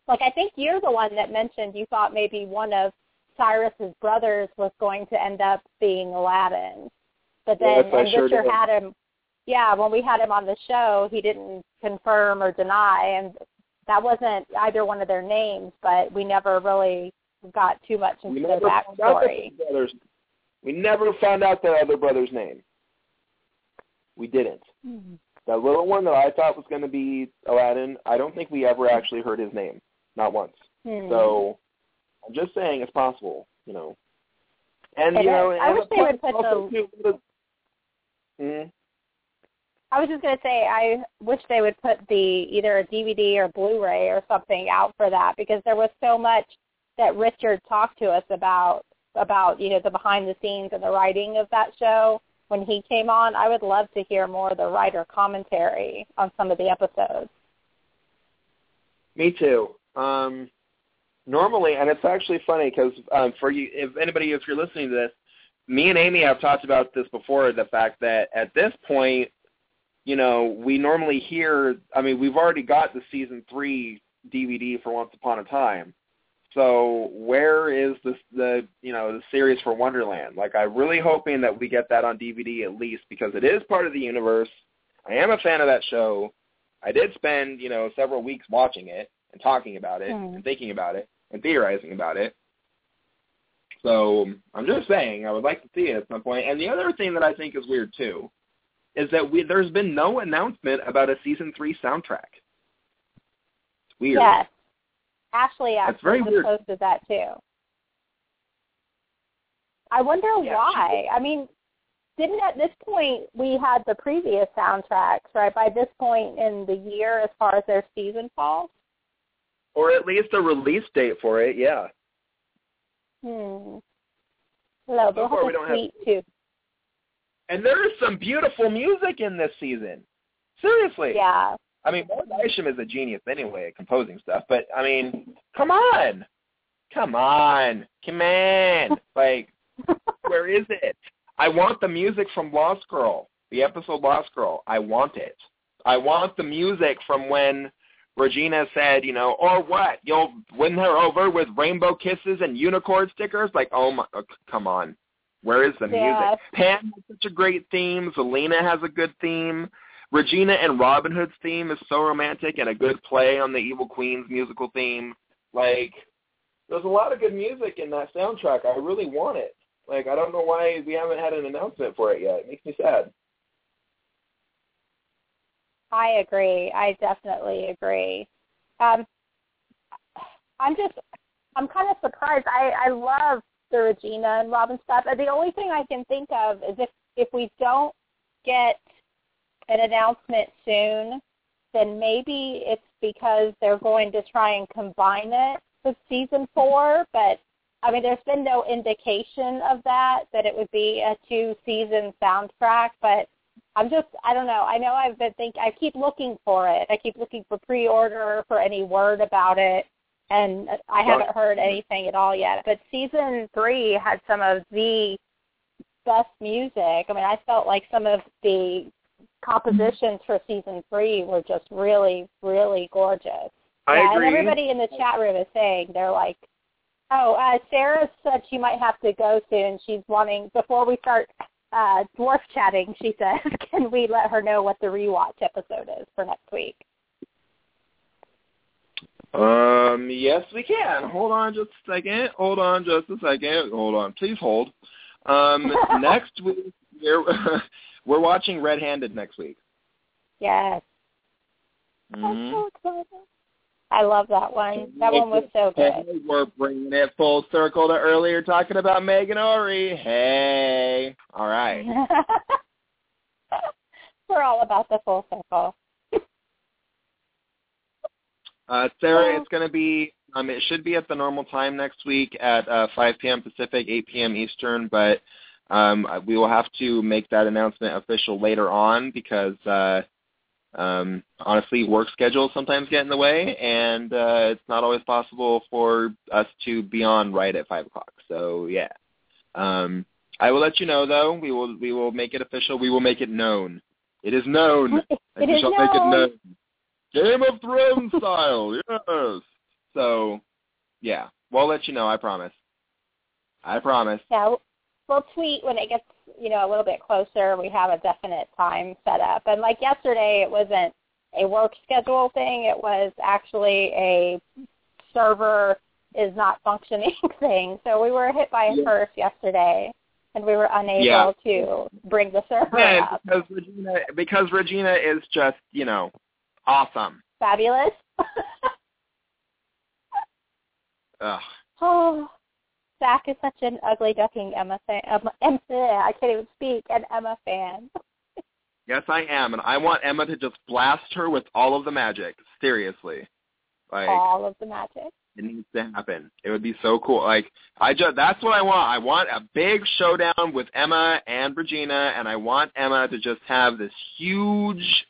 Like I think you're the one that mentioned you thought maybe one of Cyrus's brothers was going to end up being Aladdin. But then Yes, I and sure had him yeah, when we had him on the show, he didn't confirm or deny and that wasn't either one of their names, but we never really got too much into their never found out backstory. the brothers. We never found out the other brother's name. We didn't. That little one that I thought was going to be Aladdin, I don't think we ever actually heard his name, not once. Hmm. So I'm just saying it's possible. You know. And It you know. I wish they would put the- too- Mhm. I was just gonna say I wish they would put the either a DVD or Blu-ray or something out for that because there was so much that Richard talked to us about about you know the behind the scenes and the writing of that show when he came on. I would love to hear more of the writer commentary on some of the episodes. Me too. Um, normally, and it's actually funny because um, for you, if anybody, if you're listening to this, me and Amy have talked about this before. The fact that at this point, you know, we normally hear. I mean, we've already got the season three DVD for Once Upon a Time. So where is this the you know the series for Wonderland? Like I'm really hoping that we get that on DVD at least because it is part of the universe. I am a fan of that show. I did spend you know several weeks watching it and talking about it Hmm. and thinking about it and theorizing about it. So I'm just saying I would like to see it at some point. And the other thing that I think is weird too is that we there's been no announcement about a season three soundtrack. It's weird. Yes, Ashley That's very actually weird. posted that too. I wonder Yeah, why. I mean, didn't at this point we had the previous soundtracks, right? By this point in the year, as far as their season falls. Or at least a release date for it, yeah. Hmm. No, So far have we don't have-. And there is some beautiful music in this season. Seriously. Yeah. I mean, Mark Isham is a genius anyway at composing stuff, but I mean, come on. Come on. Come on. [laughs] Like, where is it? I want the music from Lost Girl, the episode Lost Girl. I want it. I want the music from when Regina said, you know, or what? You'll win her over with rainbow kisses and unicorn stickers? Like, oh my, oh, come on. Where is the music? Pan has such a great theme. Zelena has a good theme. Regina and Robin Hood's theme is so romantic and a good play on the Evil Queen's musical theme. Like, there's a lot of good music in that soundtrack. I really want it. Like, I don't know why we haven't had an announcement for it yet. It makes me sad. I agree. I definitely agree. Um, I'm just, I'm kind of surprised. I, I love the Regina and Robin stuff. The only thing I can think of is if if we don't get an announcement soon, then maybe it's because they're going to try and combine it with season four. But I mean, there's been no indication of that that it would be a two season soundtrack. But I'm just, I don't know. I know I've been think I keep looking for it. I keep looking for pre-order for any word about it, and I haven't heard anything at all yet. But season three had some of the best music. I mean, I felt like some of the compositions for season three were just really, really gorgeous. I yeah, agree. and everybody in the chat room is saying they're like, "Oh, uh, Sarah said she might have to go soon. She's wanting before we start uh, dwarf chatting. She says, [laughs] can we let her know what the rewatch episode is for next week?" Um, yes, we can. Hold on just a second. Hold on just a second. Hold on. Please hold. Um, [laughs] next week, we're, [laughs] we're watching Red Handed next week. Yes, I'm Mhm. so excited. I love that one. That one was so Hey, good. we're bringing it full circle to earlier talking about Meghan Ory. Hey. All right. [laughs] We're all about the full circle. Uh, Sarah, it's going to be, um, it should be at the normal time next week at uh, 5 p.m. Pacific, 8 p.m. Eastern, but um, we will have to make that announcement official later on because, uh, um, honestly, work schedules sometimes get in the way, and uh, it's not always possible for us to be on right at 5 o'clock. So, yeah. Um, I will let you know, though. We will we will make it official. We will make it known. It is known. It is shall make it known. Game of Thrones style, [laughs] yes. So, yeah, we'll let you know. I promise. I promise. Yeah, we'll tweet when it gets, you know, a little bit closer. We have a definite time set up. And like yesterday, it wasn't a work schedule thing. It was actually a server is not functioning [laughs] thing. So we were hit by a Yeah. curse yesterday, and we were unable Yeah. to bring the server And up. because Regina, because Regina is just, you know, awesome. Fabulous. Ugh. Oh, Zach is such an ugly ducking Emma fan. Emma, Emma, I can't even speak. An Emma fan. yes, I am, and I want Emma to just blast her with all of the magic. Seriously, like all of the magic. It needs to happen. It would be so cool. Like I just that's what I want. I want a big showdown with Emma and Regina, and I want Emma to just have this huge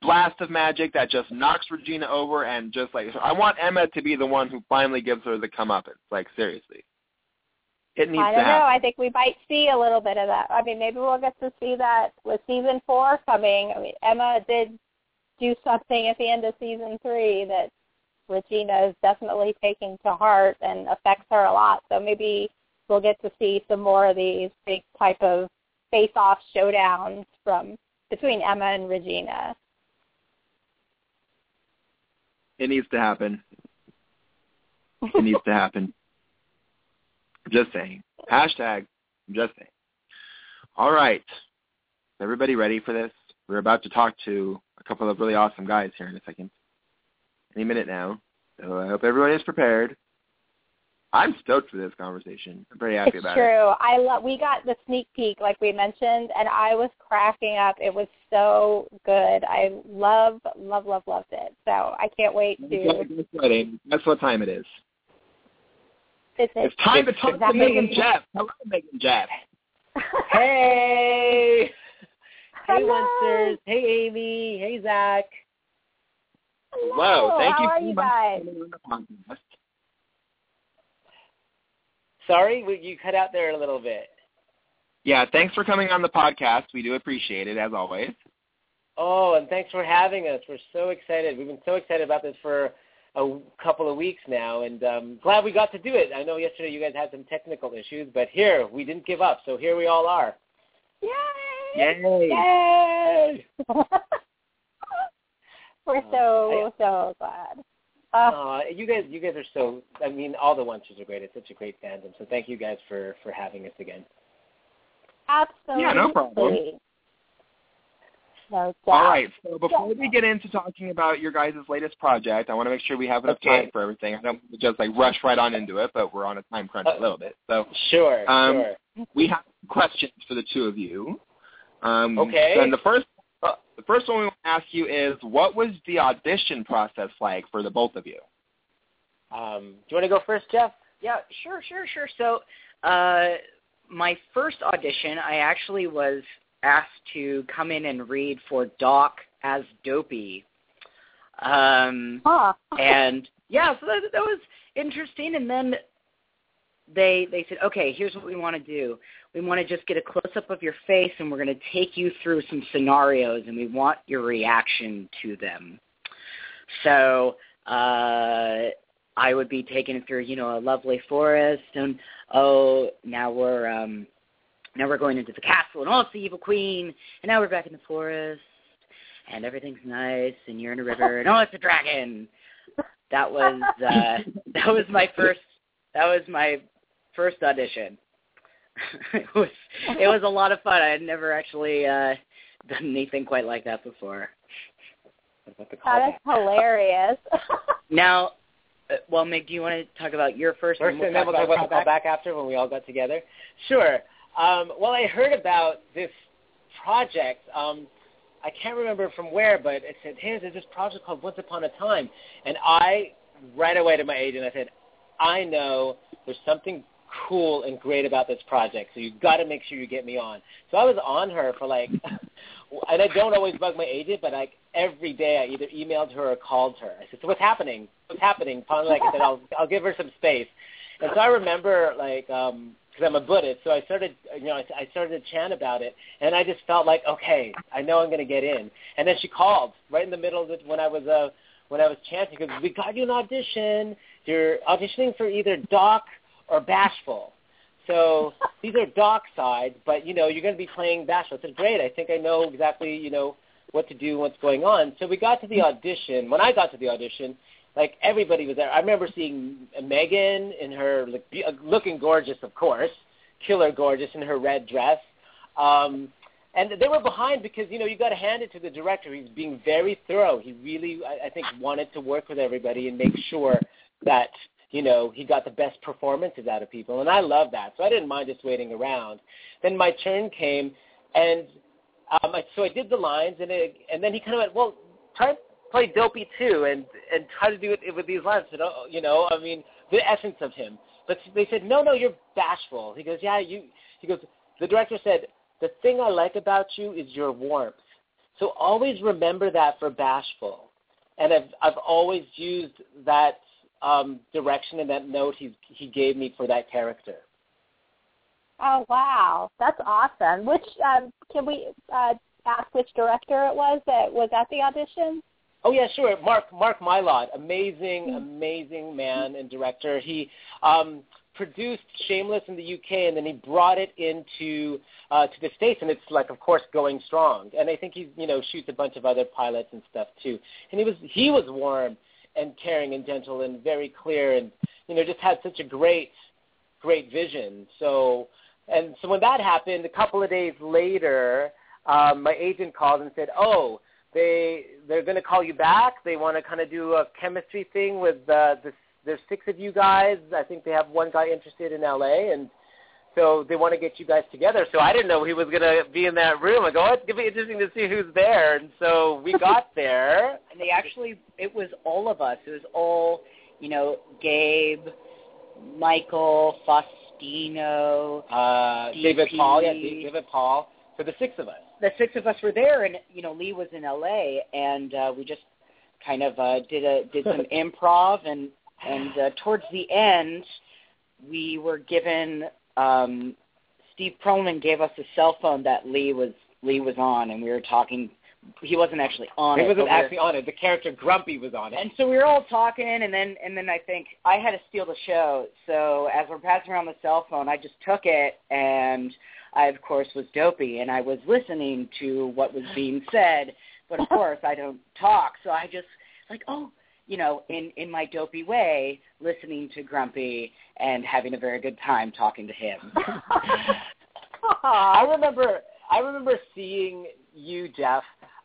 blast of magic that just knocks Regina over and just like I want Emma to be the one who finally gives her the comeuppance. Like seriously. It needs I don't know. I think we might see a little bit of that. I mean, maybe we'll get to see that with season four coming. I mean, Emma did do something at the end of season three that Regina is definitely taking to heart and affects her a lot. So maybe we'll get to see some more of these big type of face-off showdowns from between Emma and Regina. It needs to happen. It needs to happen. [laughs] Just saying. Hashtag. Just saying. All right. Is everybody ready for this? We're about to talk to a couple of really awesome guys here in a second. Any minute now. So I hope everyone is prepared. I'm stoked for this conversation. I'm pretty happy it's about true. it. It's true. I love. We got the sneak peek, like we mentioned, and I was cracking up. It was so good. I love, love, love, loved it. So I can't wait to. Guess what, Amy? What time it is? It's, It's time to talk to exactly- Megan Jeff. Hello, Megan Jeff. [laughs] Hey! Hey, Hello. Hey, Amy. Hey, Zach. Hello. Thank How you are so you much guys? for coming on the podcast. Sorry, you cut out there a little bit. Yeah, thanks for coming on the podcast. We do appreciate it, as always. Oh, and thanks for having us. We're so excited. We've been so excited about this for a couple of weeks now, and um, glad we got to do it. I know yesterday you guys had some technical issues, but here, we didn't give up, so here we all are. Yay! Yay! Yay! [laughs] We're Uh, so so glad. Uh, Uh, you guys, you guys are so. I mean, all the Monsters are great. It's such a great fandom. So thank you guys for for having us again. absolutely. Yeah, no problem. No doubt. All right. So before we get into talking about your guys' latest project, I want to make sure we have enough Okay. time for everything. I don't want to just like rush right on into it, but we're on a time crunch a little bit. So Sure, Um, sure. we have questions for the two of you. Um, Okay. And the first, uh, the first one we want to ask you is, what was the audition process like for the both of you? Um, do you want to go first, Jeff? Yeah, sure, sure, sure. So, uh, my first audition, I actually was asked to come in and read for Doc as Dopey. Um, Huh. and yeah, so that, that was interesting. And then they they said, okay, here's what we want to do. We want to just get a close up of your face, and we're going to take you through some scenarios, and we want your reaction to them. So uh, I would be taken through, you know, a lovely forest, and oh, now we're um, now we're going into the castle, and oh, it's the evil queen, and now we're back in the forest, and everything's nice, and you're in a river, and oh, it's a dragon. That was uh, that was my first that was my first audition. [laughs] it was it was a lot of fun. I had never actually uh, done anything quite like that before. What about That is callback? hilarious. [laughs] Now, uh, well, Mig, do you want to talk about your first? First, and then we'll talk about the callback after when we all got together. Sure. Um, well, I heard about this project. Um, I can't remember from where, but it said, "Hey, there's this project called Once Upon a Time," and I right away to my agent, I said, "I know there's something cool and great about this project, so you've got to make sure you get me on." So I was on her for like, [laughs] and I don't always bug my agent, but like every day I either emailed her or called her. I said, "So what's happening? What's happening?" Finally, like I said, "I'll I'll give her some space." And so I remember like um because I'm a Buddhist, so I started, you know, I, I started to chant about it, and I just felt like, okay, I know I'm going to get in. And then she called right in the middle of it when I was uh, when I was chanting, because we got you an audition. You're auditioning for either Doc or Bashful. So [laughs] these are Doc sides, but you know, you're going to be playing Bashful. Said, great. I think I know exactly, you know, what to do, what's going on. So we got to the audition. When I got to the audition, like everybody was there. I remember seeing Meghan in her like, be- looking gorgeous, of course, killer gorgeous in her red dress. Um, and they were behind because you know you got to hand it to the director. He's being very thorough. He really, I, I think, wanted to work with everybody and make sure that you know, he got the best performances out of people, and I love that. So I didn't mind just waiting around. Then my turn came, and um, I, so I did the lines, and it, and then he kind of went, well, try to play dopey too, and and try to do it with these lines. You know, you know, I mean, the essence of him. But they said, no, no, you're bashful. He goes, yeah, you. He goes, the director said, the thing I like about you is your warmth. So always remember that for bashful. And I've I've always used that um, direction and that note he he gave me for that character. Oh wow, that's awesome. Which um, can we uh, ask which director it was that was at the audition? Oh yeah, sure. Mark Mark Mylod, amazing, mm-hmm. amazing man and director. He um, produced Shameless in the UK, and then he brought it into uh, to the states, and it's like, of course, going strong. And I think he, you know, shoots a bunch of other pilots and stuff too. And he was he was warm and caring and gentle and very clear, and you know, just had such a great great vision. So, and so when that happened, a couple of days later, um, my agent called and said, "Oh." They they're going to call you back. They want to kind of do a chemistry thing with uh, this there's six of you guys. I think they have one guy interested in LA, and so they want to get you guys together. So I didn't know he was going to be in that room. I go, oh, it's going to be interesting to see who's there. And so we [laughs] got there. and they actually, it was all of us. It was all, you know, Gabe, Michael, Faustino, uh, David Paul, yeah, David Paul. So the six of us. The six of us were there, and you know, Lee was in LA, and uh, we just kind of uh, did a did some [laughs] improv and and uh, towards the end, we were given um, Steve Perlman gave us a cell phone that Lee was Lee was on, and we were talking. He wasn't actually on he it. He wasn't actually on it. The character Grumpy was on it. And so we were all talking, and then and then I think I had to steal the show. So as we're passing around the cell phone, I just took it, and I of course was dopey, and I was listening to what was being said. But of [laughs] course, I don't talk, so I just like, oh, you know, in in my dopey way, listening to Grumpy and having a very good time talking to him. [laughs] I remember I remember seeing you, Jeff,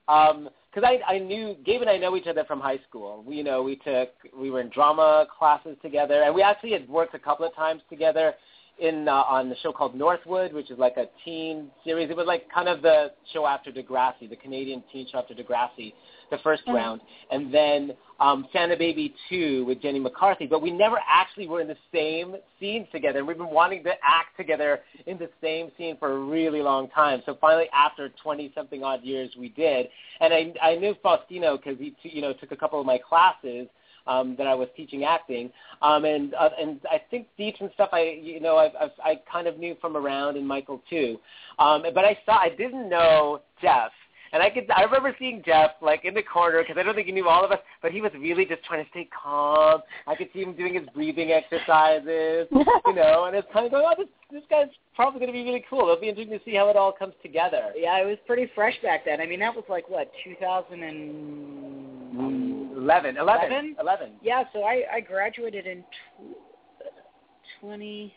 because um, I I knew Gabe and I know each other from high school. We, you know, we took we were in drama classes together, and we actually had worked a couple of times together in uh, on the show called Northwood, which is like a teen series. It was like kind of the show after Degrassi, the Canadian teen show after Degrassi the 1st mm-hmm. round, and then um, Santa Baby 2 with Jenny McCarthy. But we never actually were in the same scene together. We've been wanting to act together in the same scene for a really long time. So finally, after 20-something odd years, we did. And I, I knew Faustino because he, you know, took a couple of my classes um, that I was teaching acting, um, and uh, and I think Deeps and stuff I you know I've, I've I kind of knew from around, and Michael too, um, but I saw I didn't know Jeff, and I could I remember seeing Jeff like in the corner because I don't think he knew all of us, but he was really just trying to stay calm. I could see him doing his breathing exercises, [laughs] you know, and it's kind of going, oh, this this guy's probably going to be really cool. It'll be interesting to see how it all comes together. Yeah, it was pretty fresh back then. I mean, that was like what 2011, 11, 11, 11. Yeah, so I I graduated in tw- 20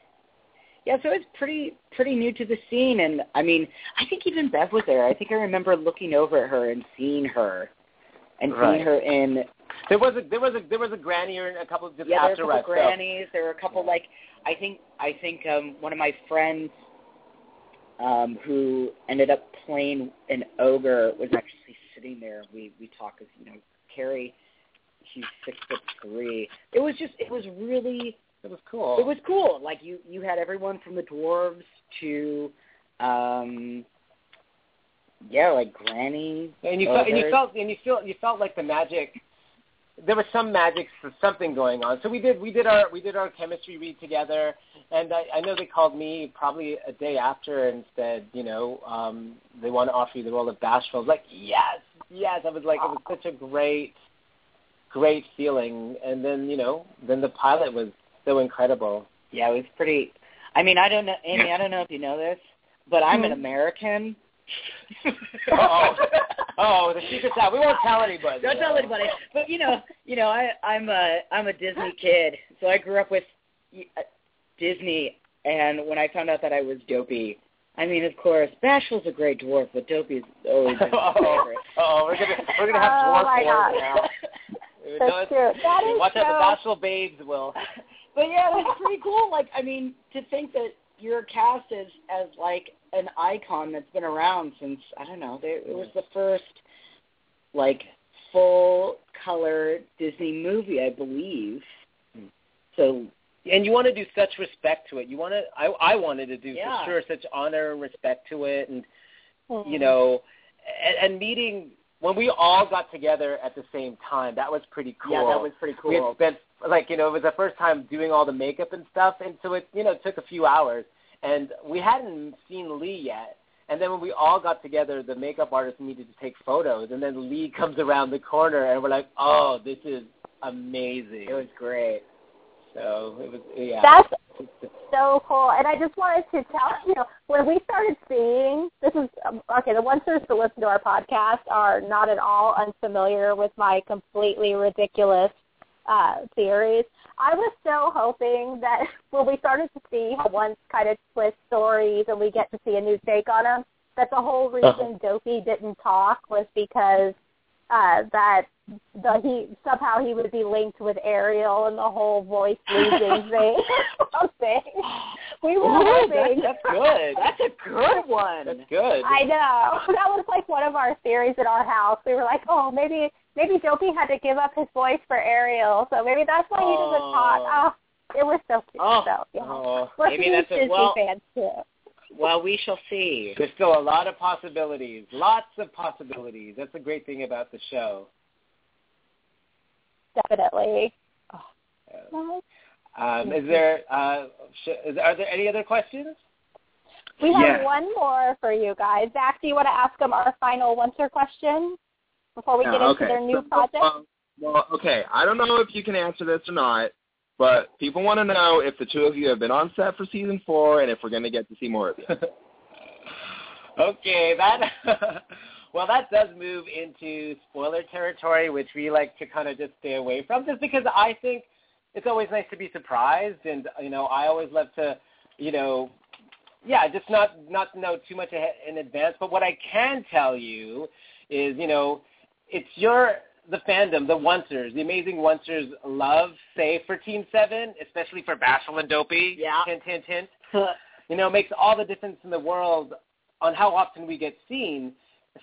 yeah, so it's pretty pretty new to the scene, and I mean, I think even Bev was there. I think I remember looking over at her and seeing her, and right. seeing her in. There was a there was a there was a granny and a couple of just yeah, there were a couple rest, grannies. So. There were a couple like I think I think um one of my friends um who ended up playing an ogre was actually sitting there. We we talked as you know Carrie. She's six foot three. It was just it was really it was cool. It was cool. Like you, you had everyone from the dwarves to, um, yeah, like Granny. And you felt, and you felt, and you felt, you felt like the magic. There was some magic, something going on. So we did, we did our, we did our chemistry read together, and I, I know they called me probably a day after and said, you know, um, they want to offer you the role of Bashful. I was like, yes, yes. I was like, it was such a great, great feeling. And then, you know, then the pilot was so incredible. Yeah, it was pretty. I mean, I don't know, Amy. I don't know if you know this, but I'm an American. [laughs] oh, oh, the secret's out. We won't tell anybody. Don't tell anybody. But you know, you know, I, I'm a I'm a Disney kid, so I grew up with uh, Disney. And when I found out that I was dopey, I mean, of course, Bashful's a great dwarf, but Dopey's always been my [laughs] favorite. oh, we're gonna we're gonna have oh dwarf my wars God. That's true. That is Watch so... out, the bashful babes will [laughs] but yeah, that's pretty cool. Like, I mean, to think that you're cast as as like an icon that's been around since I don't know. They, it was the first like full color Disney movie, I believe. So and you want to do such respect to it. You want to. I I wanted to do Yeah. for sure such honor and respect to it, and Mm-hmm. you know, and, and meeting when we all got together at the same time. That was pretty cool. yeah, that was pretty cool. We had cool. spent like you know it was the first time doing all the makeup and stuff, and so it you know took a few hours, and we hadn't seen Lee yet. And then when we all got together, the makeup artist needed to take photos, and then Lee [laughs] comes around the corner, and we're like, "Oh, this is amazing!" It was great. so it was yeah. That's so cool. And I just wanted to tell you, when we started seeing, this is, um, okay, the ones that listen to our podcast are not at all unfamiliar with my completely ridiculous uh, theories. I was so hoping that [laughs] when we started to see how one kind of twist stories and we get to see a new take on them, that the whole reason Dopey didn't talk was because uh, that the he somehow he would be linked with Ariel and the whole voice losing [laughs] thing. Something. [laughs] We were Ooh, hoping. that's, that's good. That's a good one. That's good. I know. That was like one of our theories at our house. We were like, oh, maybe maybe Dopey had to give up his voice for Ariel, so maybe that's why he doesn't oh. talk. Oh. Oh, it was so cute. Oh. So yeah, Oh, we're maybe huge that's a- Disney well- fans too. Well, we shall see. there's still a lot of possibilities. Lots of possibilities. That's the great thing about the show. Definitely. Uh, Um, is there? Uh, sh- is, are there any other questions? We have Yeah. one more for you guys. Zach, do you want to ask them our final once-er question before we Yeah, get into okay. their new So, project? um, well, okay. I don't know if you can answer this or not, but people want to know if the two of you have been on set for season four and if we're going to get to see more of you. [laughs] okay, that. [laughs] well, that does move into spoiler territory, which we like to kind of just stay away from, just because I think it's always nice to be surprised, and you know, I always love to, you know, yeah, just not not know too much in advance. But what I can tell you is, you know, it's your the fandom, the Oncers, the amazing Oncers love, say, for Team Seven, especially for Bashful and Dopey. Yeah. Hint, hint, hint. [laughs] you know, makes all the difference in the world on how often we get seen.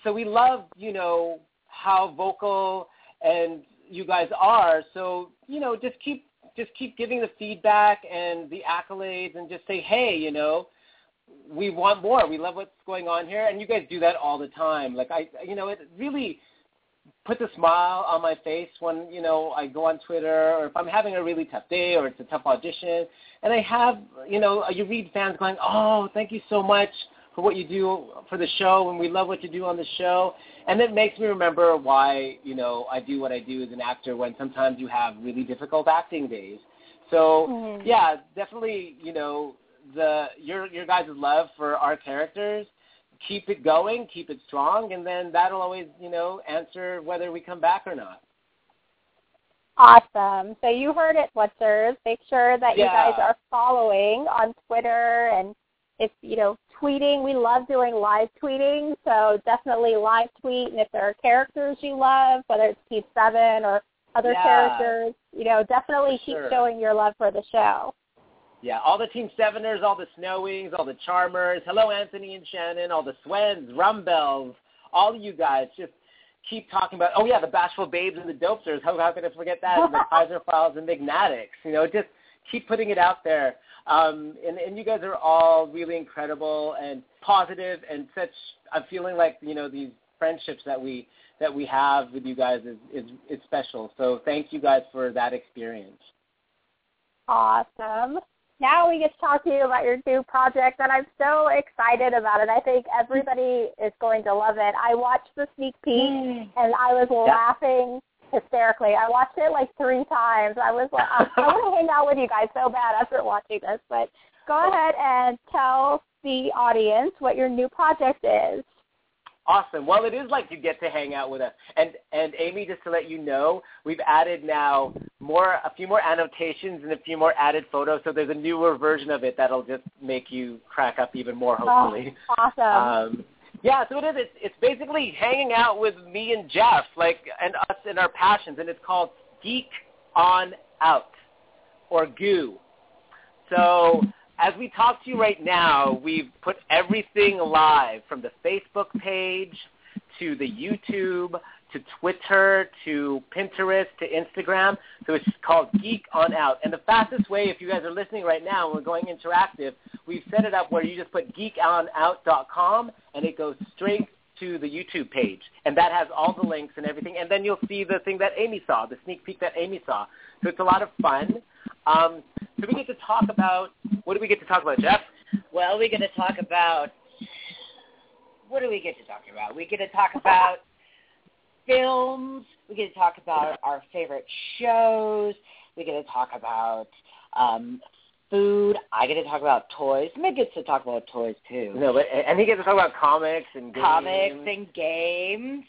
So we love, you know, how vocal and you guys are. So, you know, just keep just keep giving the feedback and the accolades and just say, hey, you know, we want more. We love what's going on here, and you guys do that all the time. Like I, you know, it really puts a smile on my face when you know I go on Twitter or if I'm having a really tough day or it's a tough audition, and I have, you know, you read fans going, oh, thank you so much for what you do for the show, and we love what you do on the show, and it makes me remember why you know I do what I do as an actor when sometimes you have really difficult acting days. So Mhm. yeah, definitely, you know, the your your guys' love for our characters, keep it going, keep it strong, and then that'll always, you know, answer whether we come back or not. Awesome. So you heard it, Whatsers. Make sure that you guys are following on Twitter and if you know tweeting. We love doing live tweeting, so definitely live tweet. And if there are characters you love, whether it's Team Seven or other Yeah. characters, you know, definitely keep Sure. showing your love for the show. Yeah, all the Team Seveners, all the Snowings, all the Charmers. Hello, Anthony and Shannon. All the Swens, Rumbells, all of you guys. Just keep talking about. Oh yeah, the Bashful Babes and the Dopesters. How how could I forget that? And the [laughs] Kaiser Files and Magnatics. You know, just keep putting it out there. Um, and and you guys are all really incredible and positive and such. I'm feeling like you know these friendships that we that we have with you guys is is, is special. So thank you guys for that experience. Awesome. Now we get to talk to you about your new project, and I'm so excited about it. I think everybody is going to love it. I watched the sneak peek, and I was laughing hysterically. I watched it like three times. I was like, I, I want to [laughs] hang out with you guys so bad after watching this. But go ahead and tell the audience what your new project is. Awesome. Well, it is like you get to hang out with us. And and Amy, just to let you know, we've added now more a few more annotations and a few more added photos. So there's a newer version of it that'll just make you crack up even more, hopefully. Oh, awesome. Um, yeah, so it is. It's, it's basically hanging out with me and Jeff, like, and us and our passions, and it's called Geek on Out. or goo. So as we talk to you right now, we've put everything live from the Facebook page to the YouTube to Twitter to Pinterest to Instagram. So it's called Geek on Out. And the fastest way, if you guys are listening right now and we're going interactive, we've set it up where you just put geekonout.com and it goes straight to the YouTube page. And that has all the links and everything. And then you'll see the thing that Amy saw, the sneak peek that Amy saw. So it's a lot of fun. Um, so we get to talk about, what do we get to talk about, Jeff? Well, we get to talk about, what do we get to talk about? We get to talk about films. We get to talk about our favorite shows. We get to talk about um, food. I get to talk about toys. Mig gets to talk about toys too. No, but and he gets to talk about comics and games. Comics and games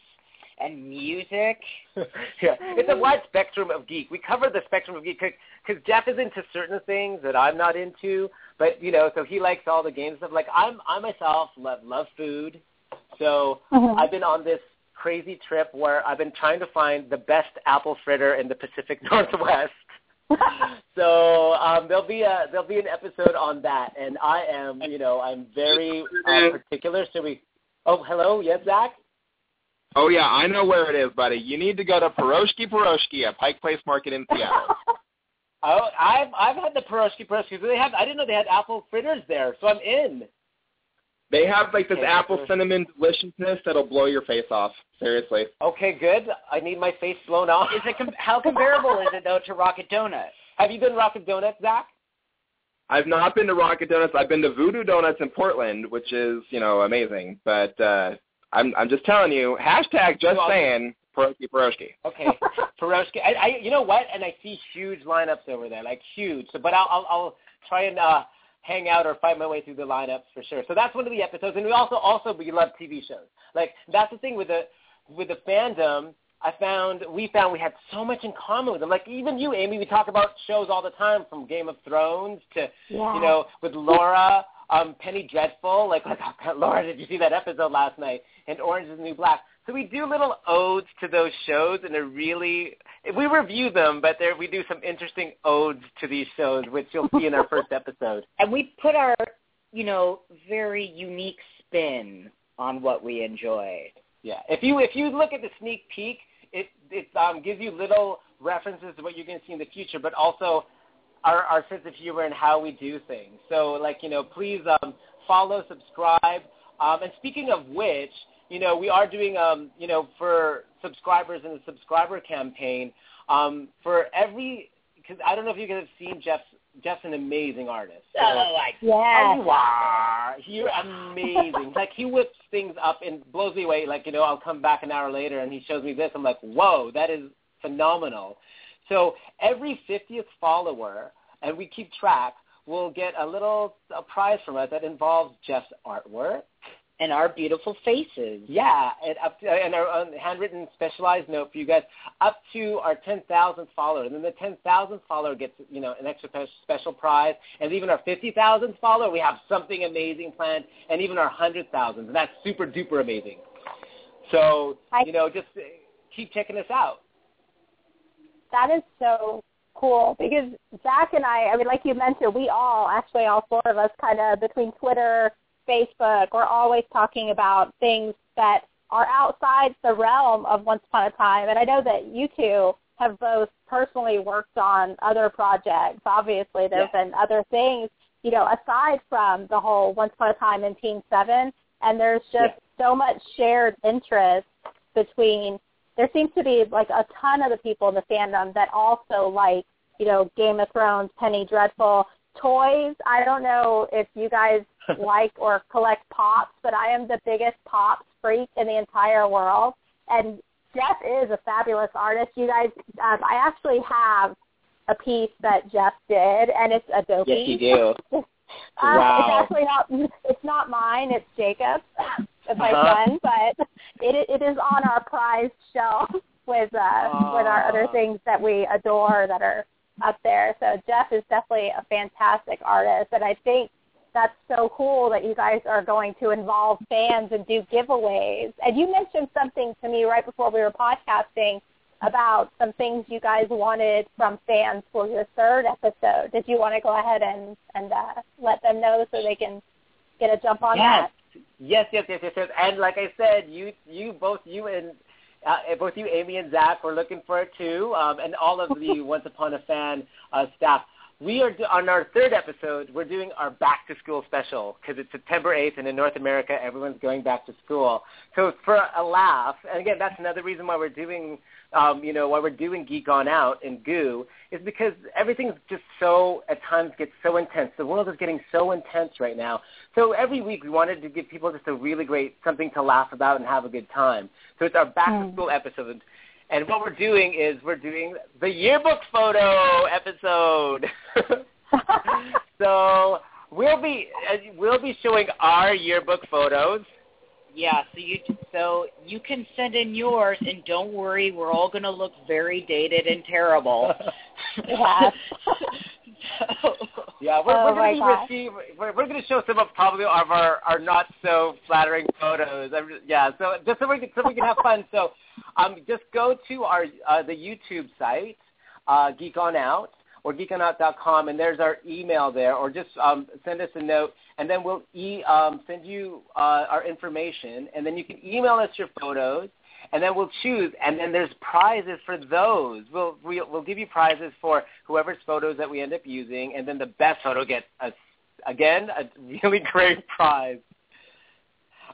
and music. [laughs] yeah, it's a wide spectrum of geek. We cover the spectrum of geek because Jeff is into certain things that I'm not into. But you know, so he likes all the games stuff. Like I'm, I myself love love food. So Mhm. I've been on this crazy trip where I've been trying to find the best apple fritter in the Pacific [laughs] Northwest. [laughs] so um, there'll be a there'll be an episode on that, and I am you know I'm very uh, particular. So we. Oh, hello, yes, Zach. Oh yeah, I know where it is, buddy. You need to go to Pierogi Pierogi at Pike Place Market in Seattle. [laughs] Oh, I've I've had the pierogi pierogi. They have. I didn't know they had apple fritters there, so I'm in. They have like this Okay, apple sure. cinnamon deliciousness that'll blow your face off. Seriously. Okay, good. I need my face blown off. Is it com- how comparable is it though to Rocket Donuts? Have you been Rocket Donuts, Zach? I've not been to Rocket Donuts. I've been to Voodoo Donuts in Portland, which is you know amazing. But uh, I'm I'm just telling you. Hashtag just Well, saying Pierogi Pierogi. Okay, pierogi. I, I, you know what? And I see huge lineups over there, like huge. So, but I'll I'll, I'll try and uh, hang out or fight my way through the lineups for sure. So that's one of the episodes, and we also also we love TV shows. Like that's the thing with the with the fandom. I found we found we had so much in common with them. Like even you, Amy, we talk about shows all the time, from Game of Thrones to Yeah. you know with Laura, um, Penny Dreadful. Like like oh, [laughs] God, Laura, did you see that episode last night? And Orange is the New Black. So we do little odes to those shows, and they're really we review them, but there we do some interesting odes to these shows, which you'll see in our first episode. [laughs] And we put our, you know, very unique spin on what we enjoy. Yeah. If you if you look at the sneak peek, it it um, gives you little references to what you're going to see in the future, but also our our sense of humor and how we do things. So like you know, please um, follow, subscribe. Um, and speaking of which, you know, we are doing um, you know for subscribers in the subscriber campaign. Um, for every because I don't know if you guys have seen Jeff's Jeff's an amazing artist. So- Oh, I Oh, yeah. you are. You're amazing. like he whips things up and blows me away. Like you know, I'll come back an hour later and he shows me this. I'm like, whoa, that is phenomenal. So every 50th follower, and we keep track, will get a little a prize from us that involves Jeff's artwork. And our beautiful faces. Yeah, and up to, and our um, handwritten specialized note for you guys up to our 10,000th follower. And then the 10,000th follower gets, you know, an extra special prize. And even our 50,000th follower, we have something amazing planned. And even our 100,000th, and that's super duper amazing. So, you know, just keep checking us out. That is so cool because Zach and I, I mean, like you mentioned, we all, actually all four of us, kind of between Twitter, Facebook, we're always talking about things that are outside the realm of Once Upon a Time. And I know that you two have both personally worked on other projects. Obviously, there's Yeah. been other things, you know, aside from the whole Once Upon a Time in Teen Seven. And there's just so much shared interest between there seems to be like a ton of the people in the fandom that also like, you know, Game of Thrones, Penny Dreadful, toys. I don't know if you guys like or collect pops, but I am the biggest pops freak in the entire world. And Jeff is a fabulous artist. You guys, um, I actually have a piece that Jeff did, and it's a Dopey. Yes, you do. [laughs] Uh, Wow. It's actually not. It's not mine. It's Jacob's. It's [laughs] my Uh-huh. son, but it it is on our prized shelf with uh with our other things that we adore that are up there. So Jeff is definitely a fantastic artist, and I think that's so cool that you guys are going to involve fans and do giveaways. And you mentioned something to me right before we were podcasting about some things you guys wanted from fans for your third episode. Did you want to go ahead and and uh, let them know so they can get a jump on yes. that? Yes, yes, yes, yes, yes. And like I said, you, you, both you and uh, both you, Amy and Zach, were looking for it too, um, and all of the [laughs] Once Upon a Fan uh, staff. We are on our third episode. We're doing our back to school special because it's September 8th, and in North America, everyone's going back to school. So for a laugh, and again, that's another reason why we're doing, um, you know, why we're doing Geek On Out and Goo is because everything's just so at times gets so intense. The world is getting so intense right now. So every week we wanted to give people just a really great something to laugh about and have a good time. So it's our back to school episode. And what we're doing is we're doing the yearbook photo episode. [laughs] so we'll be uh, we'll be showing our yearbook photos. Yeah, so you so you can send in yours, and don't worry, we're all going to look very dated and terrible. [laughs] [laughs] Yeah. [laughs] so, Yeah, we're, Oh we're going to gosh. receive. We're, we're going to show some of probably of our, our not so flattering photos. I'm just- yeah, so just so we can so we can have fun. So, um, just go to our uh, the YouTube site, uh, Geek On Out or geekonout.com, and there's our email there, or just um, send us a note, and then we'll e- um, send you uh, our information, and then you can email us your photos, and then we'll choose, and then there's prizes for those. We'll we'll, give you prizes for whoever's photos that we end up using, and then the best photo gets a, again a really [laughs] great prize.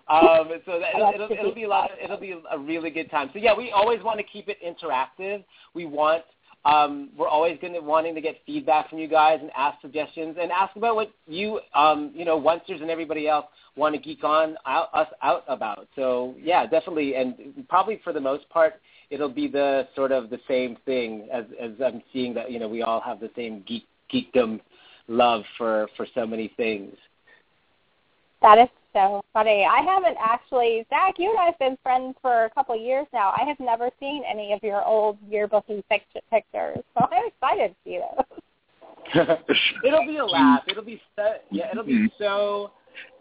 Um, so that, it'll, it'll, it'll be a lot. It'll be a really good time. So yeah, we always want to keep it interactive. We want. Um, we're always going to wanting to get feedback from you guys and ask suggestions and ask about what you, um, you know, onesters and everybody else want to geek on out, us out about. So yeah, definitely, and probably for the most part, it'll be the sort of the same thing as as I'm seeing that you know we all have the same geek geekdom love for for so many things. That is so funny. I haven't actually, Zach, you and I have been friends for a couple of years now. I have never seen any of your old yearbooky pict- pictures, [laughs] so I'm excited to see those. [laughs] it'll be a laugh. It'll be so yeah. It'll be mm-hmm. so.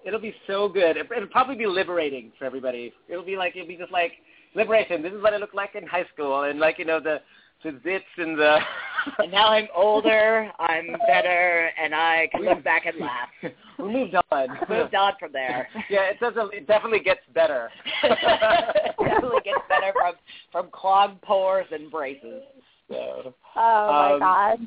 It'll be so good. It, it'll probably be liberating for everybody. It'll be like it'll be just like liberation. This is what it looked like in high school, and like you know the the zits and the. and now I'm older, I'm better, and I can look back and laugh. [laughs] we moved on. We moved on from there. [laughs] Yeah, it doesn't. It definitely gets better. It [laughs] definitely gets better from from clogged pores and braces. So, Oh my Um, gosh.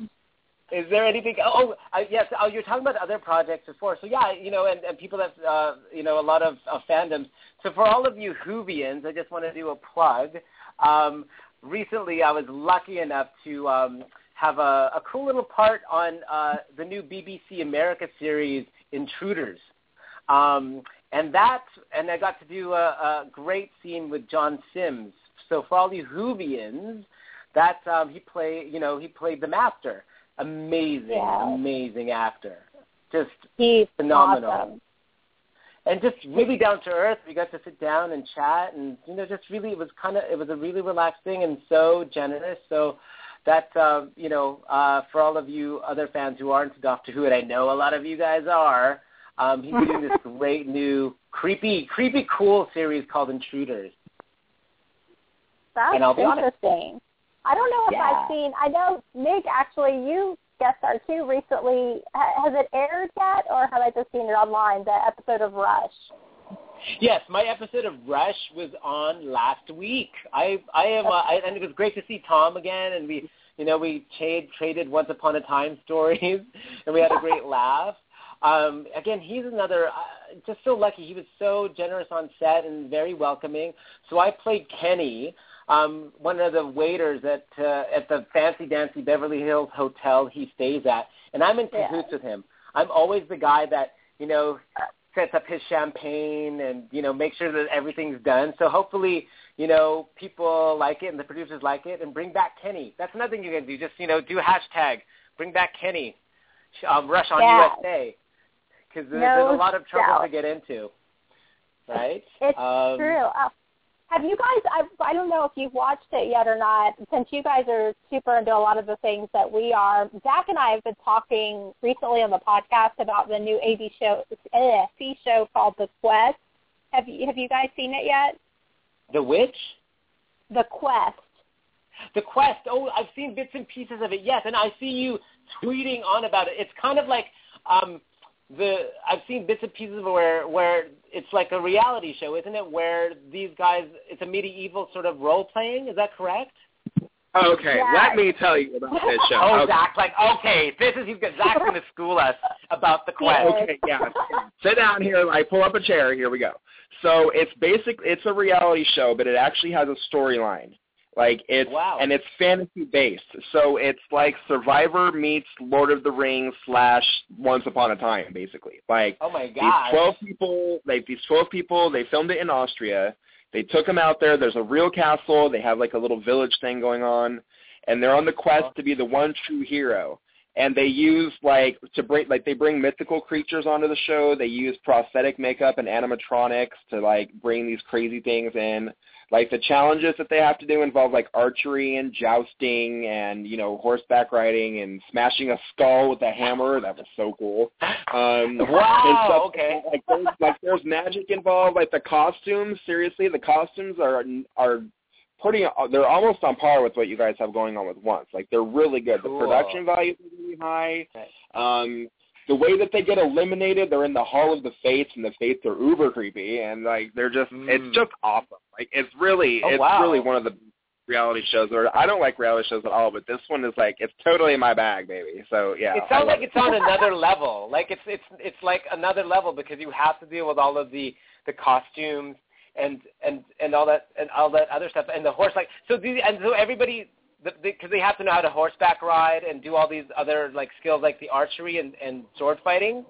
is there anything? Oh, uh, yes. Oh, you're talking about other projects before. So yeah, you know, and, and people have, uh, you know, a lot of, of fandoms. So for all of you Whovians, I just want to do a plug. Um, recently, I was lucky enough to um, have a, a cool little part on uh, the new BBC America series Intruders. Um, and that, and I got to do a, a great scene with John Sims. So for all you Whovians, that um, he played, you know, he played the Master. Amazing, Yeah. amazing actor. Just He's phenomenal. awesome. And just really down to earth. We got to sit down and chat, and you know, just really, it was kind of, it was a really relaxed thing and so generous. So that, uh, you know, uh, for all of you other fans who aren't Doctor Who, and I know a lot of you guys are, um, he's doing this [laughs] great new creepy, creepy, cool series called Intruders. That's And I'll honest. interesting. I don't know if Yeah. I've seen. I know Mig actually. You guest star too recently. Has it aired yet, or have I just seen it online? The episode of Rush. Yes, my episode of Rush was on last week. I I am, uh, I, and it was great to see Tom again, and we, you know, we trade, traded Once Upon a Time [laughs] stories, and we had a great [laughs] laugh. Um, again, he's another, uh, just so lucky. He was so generous on set and very welcoming. So I played Kenny, um, one of the waiters at uh, at the fancy dancy Beverly Hills hotel he stays at, and I'm in Yeah. cahoots with him. I'm always the guy that you know sets up his champagne and you know make sure that everything's done. So hopefully, you know, people like it and the producers like it and bring back Kenny. That's another thing you can do. Just you know, do hashtag bring back Kenny, um, rush on Yeah. USA, because there's, No there's a lot of trouble doubt. to get into. Right? It's um, true. Uh, have you guys? I I don't know if you've watched it yet or not. Since you guys are super into a lot of the things that we are, Zach and I have been talking recently on the podcast about the new AV show, C show called The Quest. Have you have you guys seen it yet? The Witch. The Quest. The Quest. Oh, I've seen bits and pieces of it. Yes, and I see you tweeting on about it. It's kind of like um, the I've seen bits and pieces of where where it's like a reality show, isn't it? Where these guys, it's a medieval sort of role playing. Is that correct? Okay, Yeah. let me tell you about this [laughs] show. Oh, okay. Zach, like okay, this is he's Zach's going to school us about the Quest. Okay, yeah. Sit down here. I pull up a chair. Here we go. So it's basically It's a reality show, but it actually has a storyline. Like it's Wow. and it's fantasy based. So it's like Survivor meets Lord of the Rings slash Once Upon a Time, basically. Like Oh my these god. twelve people. Like these twelve people. They filmed it in Austria. They took them out there. There's a real castle. They have like a little village thing going on, and they're on the quest to be the one true hero. And they use like to bring like they bring mythical creatures onto the show. They use prosthetic makeup and animatronics to like bring these crazy things in. Like the challenges that they have to do involve like archery and jousting and you know horseback riding and smashing a skull with a hammer. That was so cool. Um, Wow, okay. Like there's, like there's magic involved. Like the costumes. Seriously, the costumes are are pretty. They're almost on par with what you guys have going on with Once. Like they're really good. Cool. The production value is really high. Um, the way that they get eliminated, they're in the Hall of the Fates, and the Fates are uber creepy, and like they're just, Mm. it's just awesome. Like it's really, Oh, it's wow. really one of the reality shows. Or I don't like reality shows at all, but this one is like, it's totally my bag, baby. So yeah, it sounds love like it's on another [laughs] level. Like it's it's it's like another level because you have to deal with all of the the costumes and and and all that and all that other stuff and the horse like so these and so everybody because they have to know how to horseback ride and do all these other like skills like the archery and and sword fighting.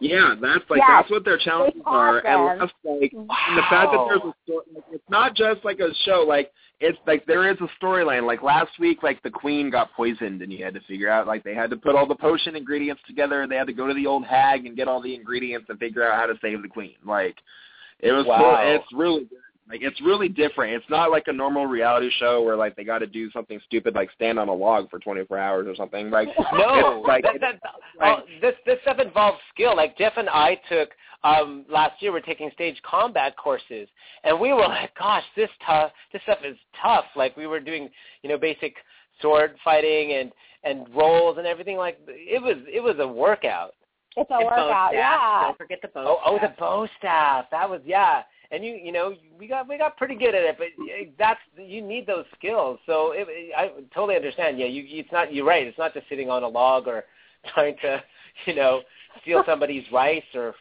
Yeah, that's like Yeah, that's what their challenges taught are, and them. that's like and the fact that there's a story. Like, it's not just like a show. Like it's like there is a storyline. Like last week, like the queen got poisoned, and you had to figure out like they had to put all the potion ingredients together. and They had to go to the old hag and get all the ingredients and figure out how to save the queen. Like it was. Wow. It's really good. Like it's really different. It's not like a normal reality show where like they got to do something stupid like stand on a log for 24 hours or something. Like [laughs] No, like that, that, oh, this this stuff involves skill. Like Jeff and I took um last year. We're taking stage combat courses, and we were like, "Gosh, this tough. This stuff is tough." Like we were doing, you know, basic sword fighting and and rolls and everything. Like it was it was a workout. It's a And workout, yeah. Don't forget the bow. Oh, oh, the bow staff. That was yeah. And you, you know, we got we got pretty good at it, but that's you need those skills. So it, I totally understand. Yeah, you, it's not. You're right. It's not just sitting on a log or [laughs] trying to, you know, steal [laughs] somebody's rice or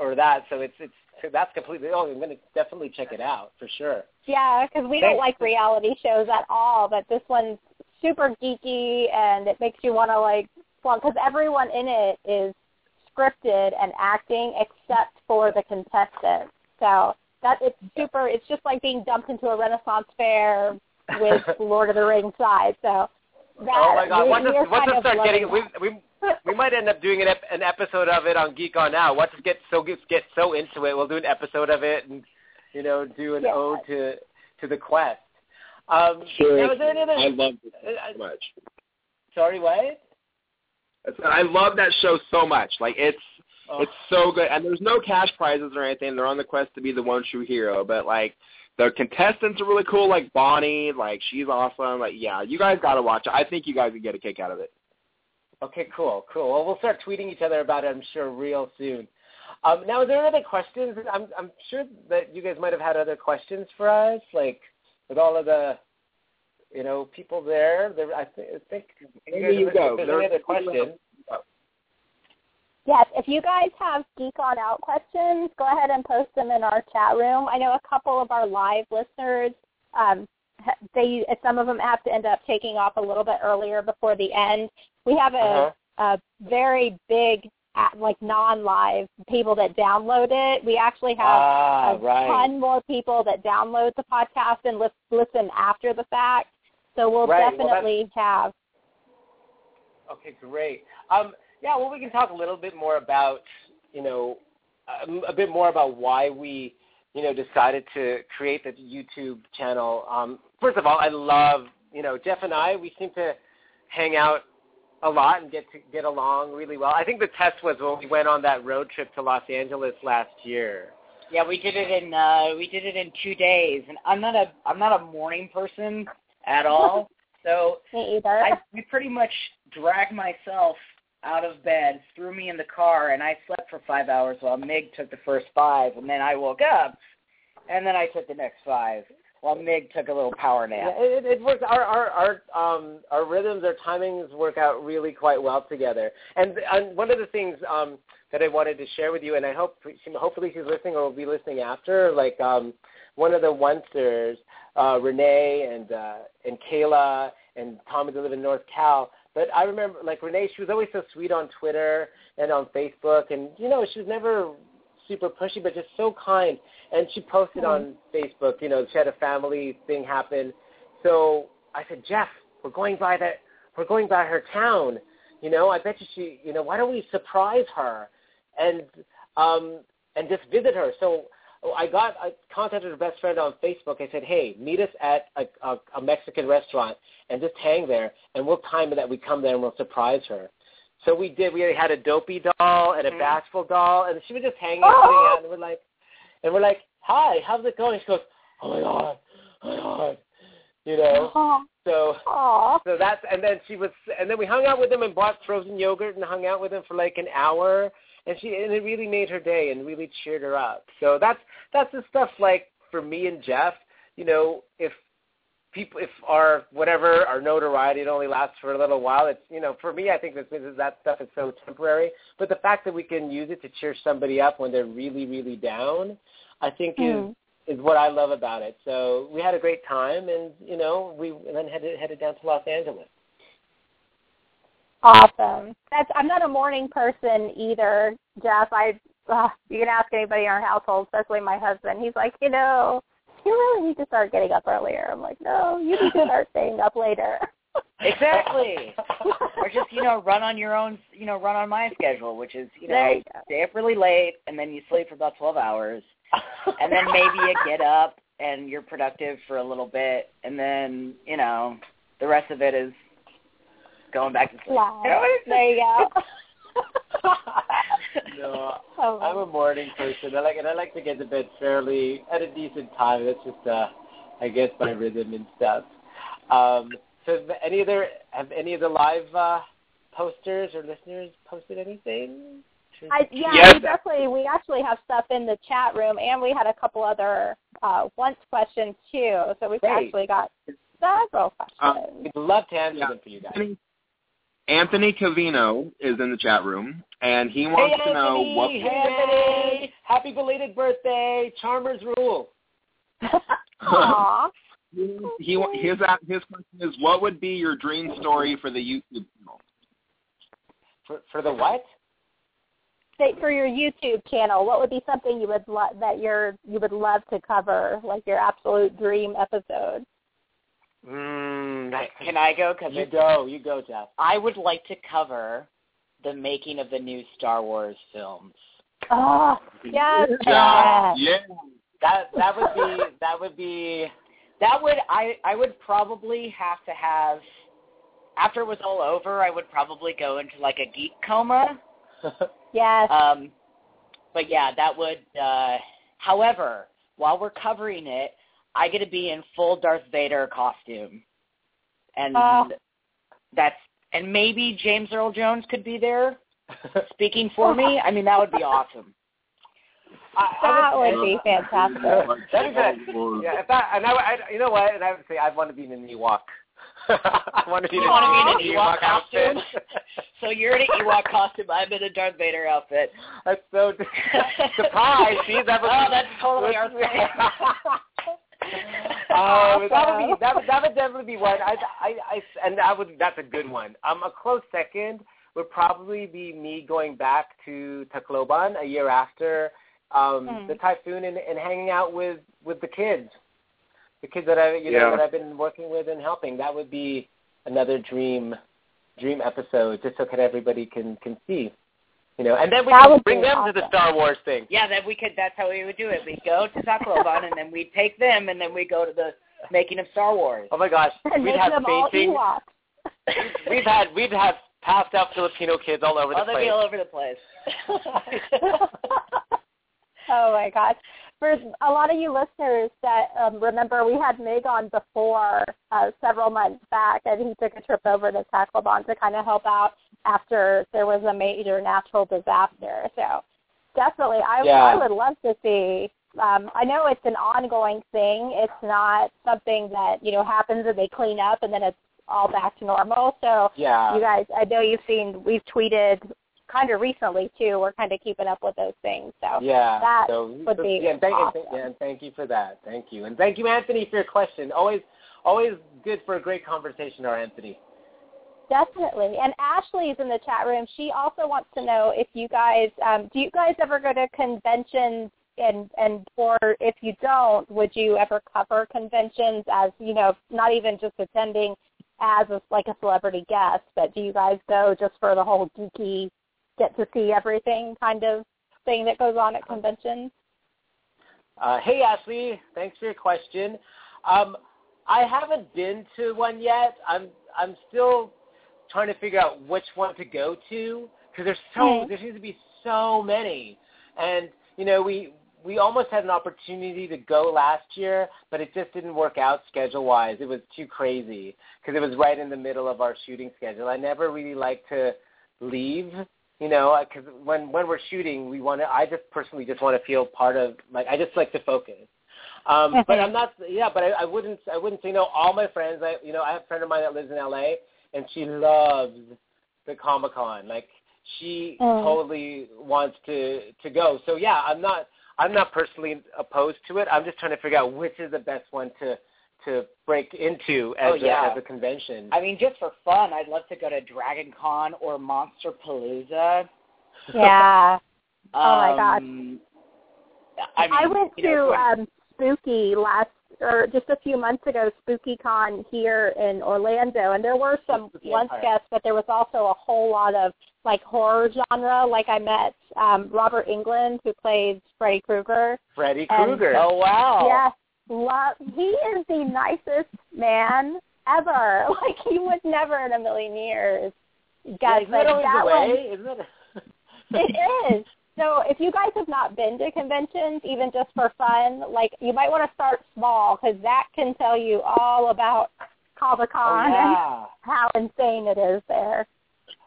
or that. So it's it's that's completely. Oh, I'm going to definitely check it out for sure. Yeah, because we don't like reality shows at all, but this one's super geeky and it makes you want to like, well, because everyone in it is scripted and acting except for the contestants. So that it's super. It's just like being dumped into a Renaissance fair with [laughs] Lord of the Rings side. So that oh my God! we, Once we're us, once us start getting, loving we we we might end up doing an ep- an episode of it on Geek On Now. Once us get so get get so into it, we'll do an episode of it and you know do an Yeah. ode to to the quest. Um, Seriously, now, is there any other? I love it Uh, so much. Sorry, what? I love that show so much. Like it's Oh. it's so good, and there's no cash prizes or anything. They're on the quest to be the one true hero, but like the contestants are really cool. Like Bonnie, like she's awesome. Like yeah, you guys got to watch it. I think you guys would get a kick out of it. Okay, cool, cool. Well, we'll start tweeting each other about it. I'm sure real soon. Um, now, are there other questions? I'm I'm sure that you guys might have had other questions for us, like with all of the, you know, people there. there I, th- I think you Maybe guys you go. there's There- any other questions. Yes, if you guys have Geek On Out questions, go ahead and post them in our chat room. I know a couple of our live listeners, um, they some of them have to end up taking off a little bit earlier before the end. We have a, Uh-huh. a very big, like non-live people that download it. We actually have Ah, a right. ton more people that download the podcast and lis- listen after the fact. So we'll Right, well, definitely have. Okay, great. Um, yeah, well, we can talk a little bit more about, you know, um, a bit more about why we, you know, decided to create the YouTube channel. Um, first of all, I love, you know, Jeff and I, we seem to hang out a lot and get to get along really well. I think the test was when we went on that road trip to Los Angeles last year. Yeah, we did it in uh we did it in two days, and I'm not a I'm not a morning person, at all. [laughs] So Me either. I we pretty much dragged myself out of bed, threw me in the car, and I slept for five hours while Mig took the first five, and then I woke up, and then I took the next five while Mig took a little power Yeah, nap. it, it works. Our our our um our rhythms, our timings work out really quite well together. And, and one of the things um that I wanted to share with you, and I hope she, hopefully she's listening or will be listening after. Like um one of the onesters, uh, Renee and uh, and Kayla and Tommy that live in North Cal. But I remember like Renee, she was always so sweet on Twitter and on Facebook, and you know she was never super pushy, but just so kind. And she posted on Facebook, you know, she had a family thing happen. So I said, Jeff, we're going by that, we're going by her town. You know, I bet you she, you know, why don't we surprise her and um and just visit her? So I got, I contacted her best friend on Facebook. I said, hey, meet us at a, a, a Mexican restaurant and just hang there, and we'll time it that we come there and we'll surprise her. So we did. We had a dopey doll and a Mhm. bashful doll, and she was just hanging Oh! out, and we're like, and we're like, hi, how's it going? She goes, oh my god, oh my god, you know. Aw. So Aw. so that's and then she was and then we hung out with them and bought frozen yogurt and hung out with them for like an hour and she and it really made her day and really cheered her up. So that's that's the stuff like for me and Jeff, you know, if people if our whatever our notoriety it only lasts for a little while, it's you know, for me I think this is that stuff is so temporary. But the fact that we can use it to cheer somebody up when they're really, really down, I think is Hmm. is what I love about it. So we had a great time, and you know, we and then headed headed down to Los Angeles. Awesome. That's I'm not a morning person either, Jeff. I uh, you can ask anybody in our household, especially my husband. He's like, you know, you really need to start getting up earlier. I'm like, no, you need to start staying up later. [laughs] Exactly. or just you know run on your own you know run on my schedule which is you know you stay up really late and then you sleep for about twelve hours [laughs] and then maybe you get up and you're productive for a little bit and then you know the rest of it is going back to sleep Wow. Know, it's- There you go. [laughs] no, Oh, I'm a morning person. I like and I like to get to bed fairly at a decent time. That's just uh, I guess my rhythm and stuff. Um, so have any other have any of the live uh, posters or listeners posted anything? I, yeah, Yes. we definitely we actually have stuff in the chat room, and we had a couple other uh, once questions too. So we've Great. actually got several Uh, questions. We'd love to answer Yeah. them for you guys. Anthony, Anthony Cavino is in the chat room, and he wants Anthony! to know what. Hey Anthony! Happy belated birthday! Charmers rule. Aw. [laughs] He wa- his his question is, what would be your dream story for the YouTube channel? For for the what? Say, for your YouTube channel, what would be something you would lo- that you're you would love to cover, like your absolute dream episode? Mm, can i go because you go, you go, Jeff. i would like to cover the making of the new star wars films Oh, yes, Yeah, yes. yeah. That that would be that would be that would i i would probably have to have after it was all over i would probably go into like a geek coma [laughs] yes. um but yeah that would uh however while we're covering it i get to be in full darth vader costume and Oh. that's and maybe james earl jones could be there [laughs] speaking for me i mean that would be awesome I, that I would be fantastic. That'd be good. Yeah, if that, and I, I, you know what? And I would say I'd want to be in an Ewok. [laughs] I want to be You in wanna be in an [laughs] Ewok outfit. so you're in an ewok costume i'm in a darth vader outfit That's so surprise. See, that would oh that's totally our thing Um, that would be [laughs] that would that would definitely be one. I, I, I, and that would that's a good one. Um, a close second would probably be me going back to Tacloban a year after um, Hmm. the typhoon and, and hanging out with with the kids, the kids that I you know that I've been working with and helping. That would be another dream dream episode, just so that everybody can can see. You know, and then we would bring them to the. Star Wars thing. Yeah, then we could. That's how we would do it. We'd go to Tacloban, and then we'd take them, and then we'd go to the making of Star Wars. Oh my gosh, [laughs] and we'd have them all fainting. [laughs] We've had we've had passed out Filipino kids all over Oh, the they'd be place. all over the place. [laughs] oh my gosh. for a lot of you listeners that um, remember, we had Mig on before uh, several months back, and he took a trip over to Tacloban to kind of help out after there was a major natural disaster. So definitely, I, Yeah. I would love to see. Um, I know it's an ongoing thing. It's not something that you know happens and they clean up and then it's all back to normal. So Yeah. you guys, I know you've seen. We've tweeted kind of recently too. We're kind of keeping up with those things. So Yeah. that so, would so- be yeah, and thank, and awesome. thank- yeah, and thank you for that. Thank you, and thank you, Anthony, for your question. Always, always good for a great conversation, our Anthony. Definitely. And Ashley's in the chat room. She also wants to know if you guys um do you guys ever go to conventions and and or if you don't, would you ever cover conventions as, you know, not even just attending as a, like a celebrity guest, but do you guys go just for the whole geeky get to see everything kind of thing that goes on at conventions? Uh, hey, Ashley, thanks for your question. Um, I haven't been to one yet. I'm I'm still trying to figure out which one to go to because there's so Mhm. there seems to be so many, and you know we we almost had an opportunity to go last year, but it just didn't work out schedule wise. It was too crazy because it was right in the middle of our shooting schedule. I never really like to leave you know, because when when we're shooting, we want to. I just personally just want to feel part of. Like I just like to focus. Um, but I'm not. Yeah, but I, I wouldn't. I wouldn't say no. All my friends. I you know I have a friend of mine that lives in L.A. and she loves the Comic Con. Like she Mm. totally wants to to go. So yeah, I'm not. I'm not personally opposed to it. I'm just trying to figure out which is the best one to to break into as Oh, yeah. a, as a convention. I mean, just for fun, I'd love to go to Dragon Con or Monsterpalooza. Yeah. [laughs] Oh, my gosh. Um, I, mean, I went you know, to um Spooky last or just a few months ago, SpookyCon here in Orlando, and there were some lunch guests, but there was also a whole lot of like horror genre. Like I met um Robert Englund, who plays Freddy Krueger. Freddy Krueger. oh wow. Yes, love. He is the nicest man ever. [laughs] Like he would never in a million years. Yeah, Guess isn't that that Isn't it? [laughs] it is. So if you guys have not been to conventions, even just for fun, like you might want to start small because that can tell you all about Comic Oh, Con and yeah. how insane it is there.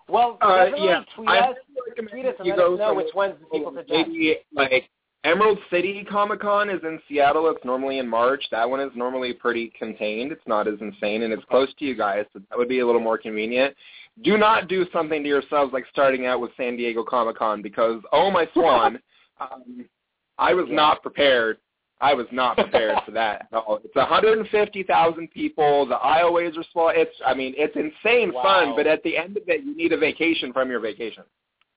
Well, Uh, definitely yeah, tweet I us, recommend tweet us and you let us know which ones people suggest. Maybe like Emerald City Comic Con is in Seattle. It's normally in March. That one is normally pretty contained. It's not as insane, and it's close to you guys, so that would be a little more convenient. Do not do something to yourselves like starting out with San Diego Comic Con because oh my swan, [laughs] um, I was Yeah. not prepared. I was not prepared for that at all. It's 150,000 people. The aisleways are small. It's I mean it's insane Wow. fun, but at the end of it, you need a vacation from your vacation.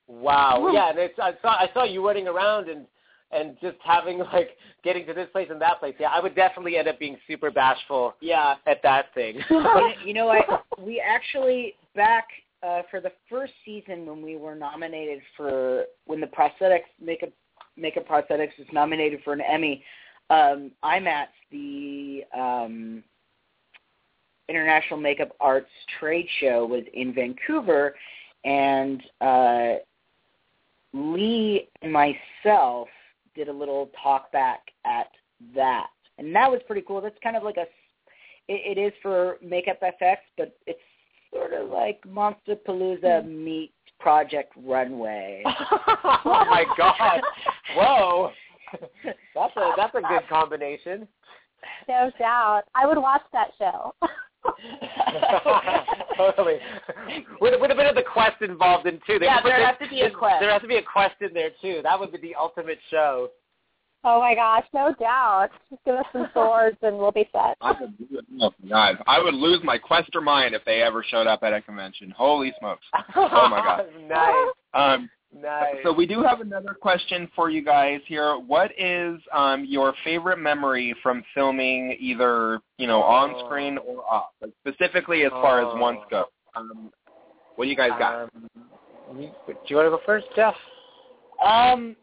Wow. Yeah, and it's, I saw I saw you running around and and just having like getting to this place and that place. Yeah, I would definitely end up being super bashful Yeah. at that thing. [laughs] [laughs] you know, I we actually back uh, for the first season when we were nominated for when the prosthetics makeup makeup prosthetics was nominated for an Emmy. Um, IMATS, the um, International Makeup Arts Trade Show, was in Vancouver, and uh, Lee and myself did a little talk back at that, and that was pretty cool. That's kind of like a it, it is for makeup effects, but it's sort of like Monster Palooza hmm. meets Project Runway. [laughs] oh my god! Whoa, that's a that's a good combination. No doubt. I would watch that show. [laughs] totally. With, with a bit of the quest involved in too. They Yeah, there has to be a quest. There has to be a quest in there too. That would be the ultimate show. oh my gosh, no doubt. Just give us some [laughs] swords and we'll be set. I would, oh my God, I would lose my quester mind if they ever showed up at a convention. Holy smokes! Oh my god. [laughs] nice, Um, nice. so we do have another question for you guys here. What is um, your favorite memory from filming, either you know on Oh. screen or off, like specifically as far Oh. as once go? Um, what do you guys got? Um, do you want to go first, Jeff? Um,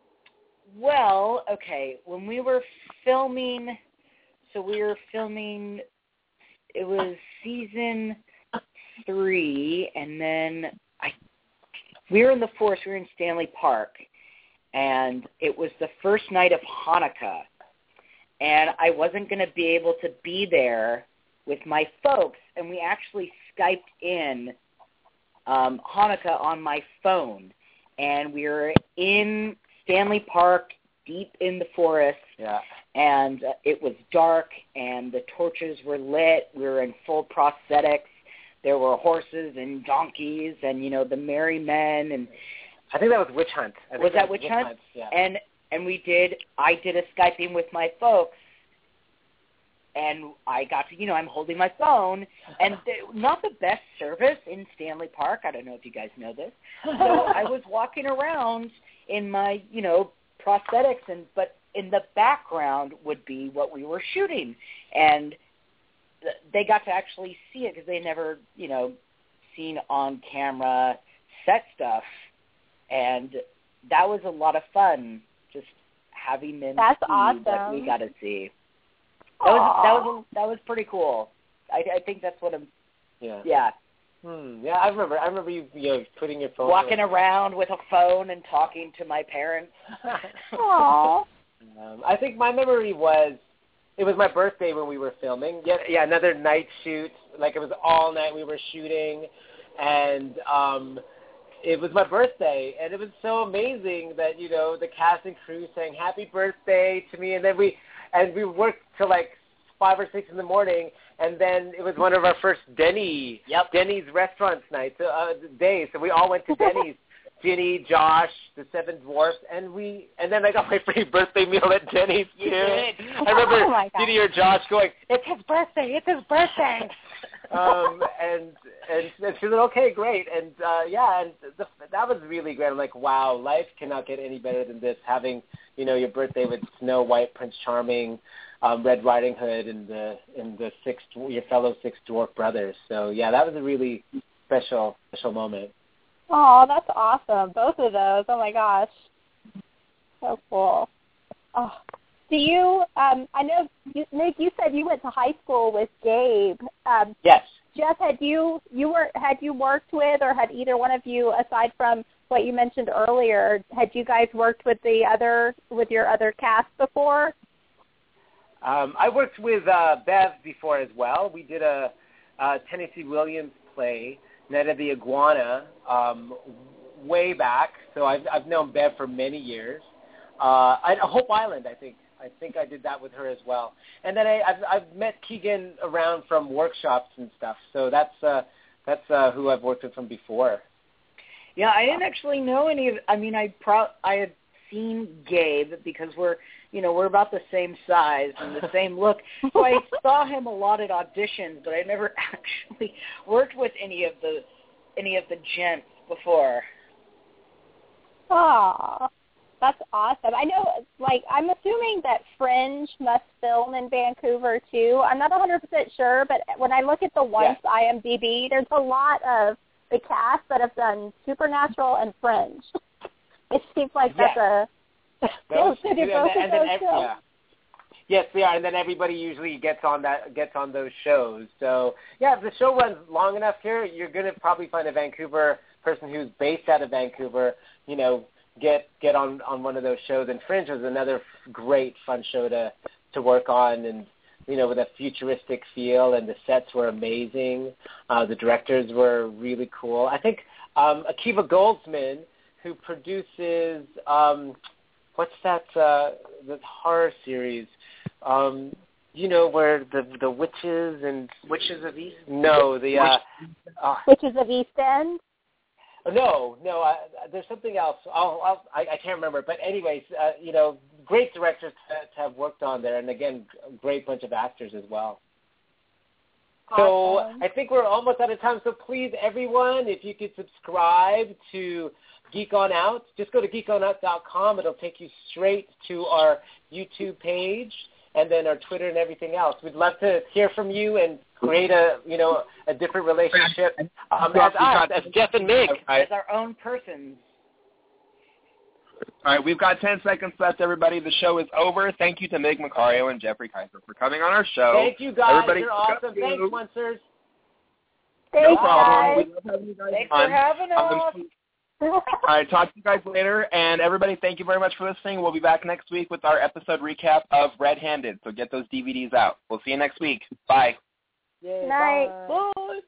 well, okay, when we were filming, so we were filming, it was season three, and then I, we were in the forest, we were in Stanley Park, and it was the first night of Hanukkah, and I wasn't going to be able to be there with my folks, and we actually Skyped in um, Hanukkah on my phone, and we were in Stanley Park, deep in the forest, Yeah. and uh, it was dark, and the torches were lit. We were in full prosthetics. There were horses and donkeys, and you know the merry men, and I think that was Witch Hunt. I Was that Witch Hunt? Yeah. and and we did. I did a Skyping with my folks, and I got to you know I'm holding my phone, and they, not the best service in Stanley Park. I don't know if you guys know this. So [laughs] I was walking around in my you know prosthetics, and but in the background would be what we were shooting, and they got to actually see it because they never you know seen on camera set stuff, and that was a lot of fun. Just having them That's see what awesome. we got to see. That was that was that was pretty cool. I, I think that's what I'm. yeah. Yeah, Hmm. Yeah, I remember. I remember you, you know, putting your phone. walking around with a phone and talking to my parents. [laughs] [laughs] Aw. Um, I think my memory was it was my birthday when we were filming. Yeah, yeah, another night shoot. Like it was all night we were shooting, and um, it was my birthday, and it was so amazing that you know the cast and crew sang "Happy Birthday" to me, and then we and we worked till like five or six in the morning, and then it was one of our first Denny Yep. Denny's restaurants nights uh, day, so we all went to [laughs] Denny's. Ginny, Josh, the Seven Dwarfs, and we, and then I got my [laughs] free birthday meal at Denny's too. You did. I remember Oh. Ginny or Josh going, "It's his birthday! It's his birthday!" [laughs] um, and and and she said, "Okay, great." And uh, yeah, and the, that was really great. I'm like, wow, life cannot get any better than this. Having you know your birthday with Snow White, Prince Charming, um, Red Riding Hood, and the and the six your fellow six dwarf brothers. So yeah, that was a really special special moment. Oh, that's awesome. Both of those. Oh my gosh. So cool. Oh. Do you um I know you, Mig you said you went to high school with Gabe. Um Yes. Jeff, had you you were had you worked with or had either one of you aside from what you mentioned earlier, had you guys worked with the other with your other cast before? Um, I worked with uh, Bev before as well. We did a, uh Tennessee Williams play, Of the Iguana, um, way back. So I've, I've known Bev for many years. Uh, I, Hope Island, I think. I think I did that with her as well. And then I, I've, I've met Keegan around from workshops and stuff. So that's uh, that's uh, who I've worked with from before. Yeah, I didn't actually know any of. I mean, I pro I had seen Gabe because we're you know we're about the same size and the [laughs] same look, so I saw him a lot at auditions, but I never [laughs] actually worked with any of the any of the gents before. Aw, that's awesome. I know, like, I'm assuming that Fringe must film in Vancouver too. I'm not 100% sure, but when I look at the once IMDb, there's a lot of the cast that have done Supernatural and Fringe. [laughs] It seems like that's a [laughs] Those they did and then those shows. yeah. Yes, they are, and then everybody usually gets on that gets on those shows. So yeah, if the show runs long enough here, you're gonna probably find a Vancouver person who's based out of Vancouver, you know, get get on on one of those shows. And Fringe was another great fun show to to work on, and you know, with a futuristic feel, and the sets were amazing. Uh, the directors were really cool. I think um, Akiva Goldsman, who produces um, what's that uh, the horror series? Um, you know where the the witches and Witches of East. no the uh, uh which is of East End. no no uh, there's something else I'll, I'll I, I can't remember but anyways uh, you know great directors to, to have worked on there and again great bunch of actors as well. So Awesome. I think we're almost out of time. So please, everyone, if you could subscribe to Geek On Out, just go to geekonout.com. It'll take you straight to our YouTube page and then our Twitter and everything else. We'd love to hear from you and create a you know a different relationship um, as us, as Jeff and Mig. All right. As our own persons. All right, we've got 10 seconds left, everybody. The show is over. Thank you to Mig Macario and Jeffrey Kaiser for coming on our show. Thank you guys. Everybody, You're awesome. go. Thanks, Onceers. Thanks, no problem. guys. We love having you guys Thanks on. for having Um, us. All right, talk to you guys later. And everybody, thank you very much for listening. We'll be back next week with our episode recap of Red Handed. So get those DVDs out. We'll see you next week. Bye. Yay, Night. bye. Bye.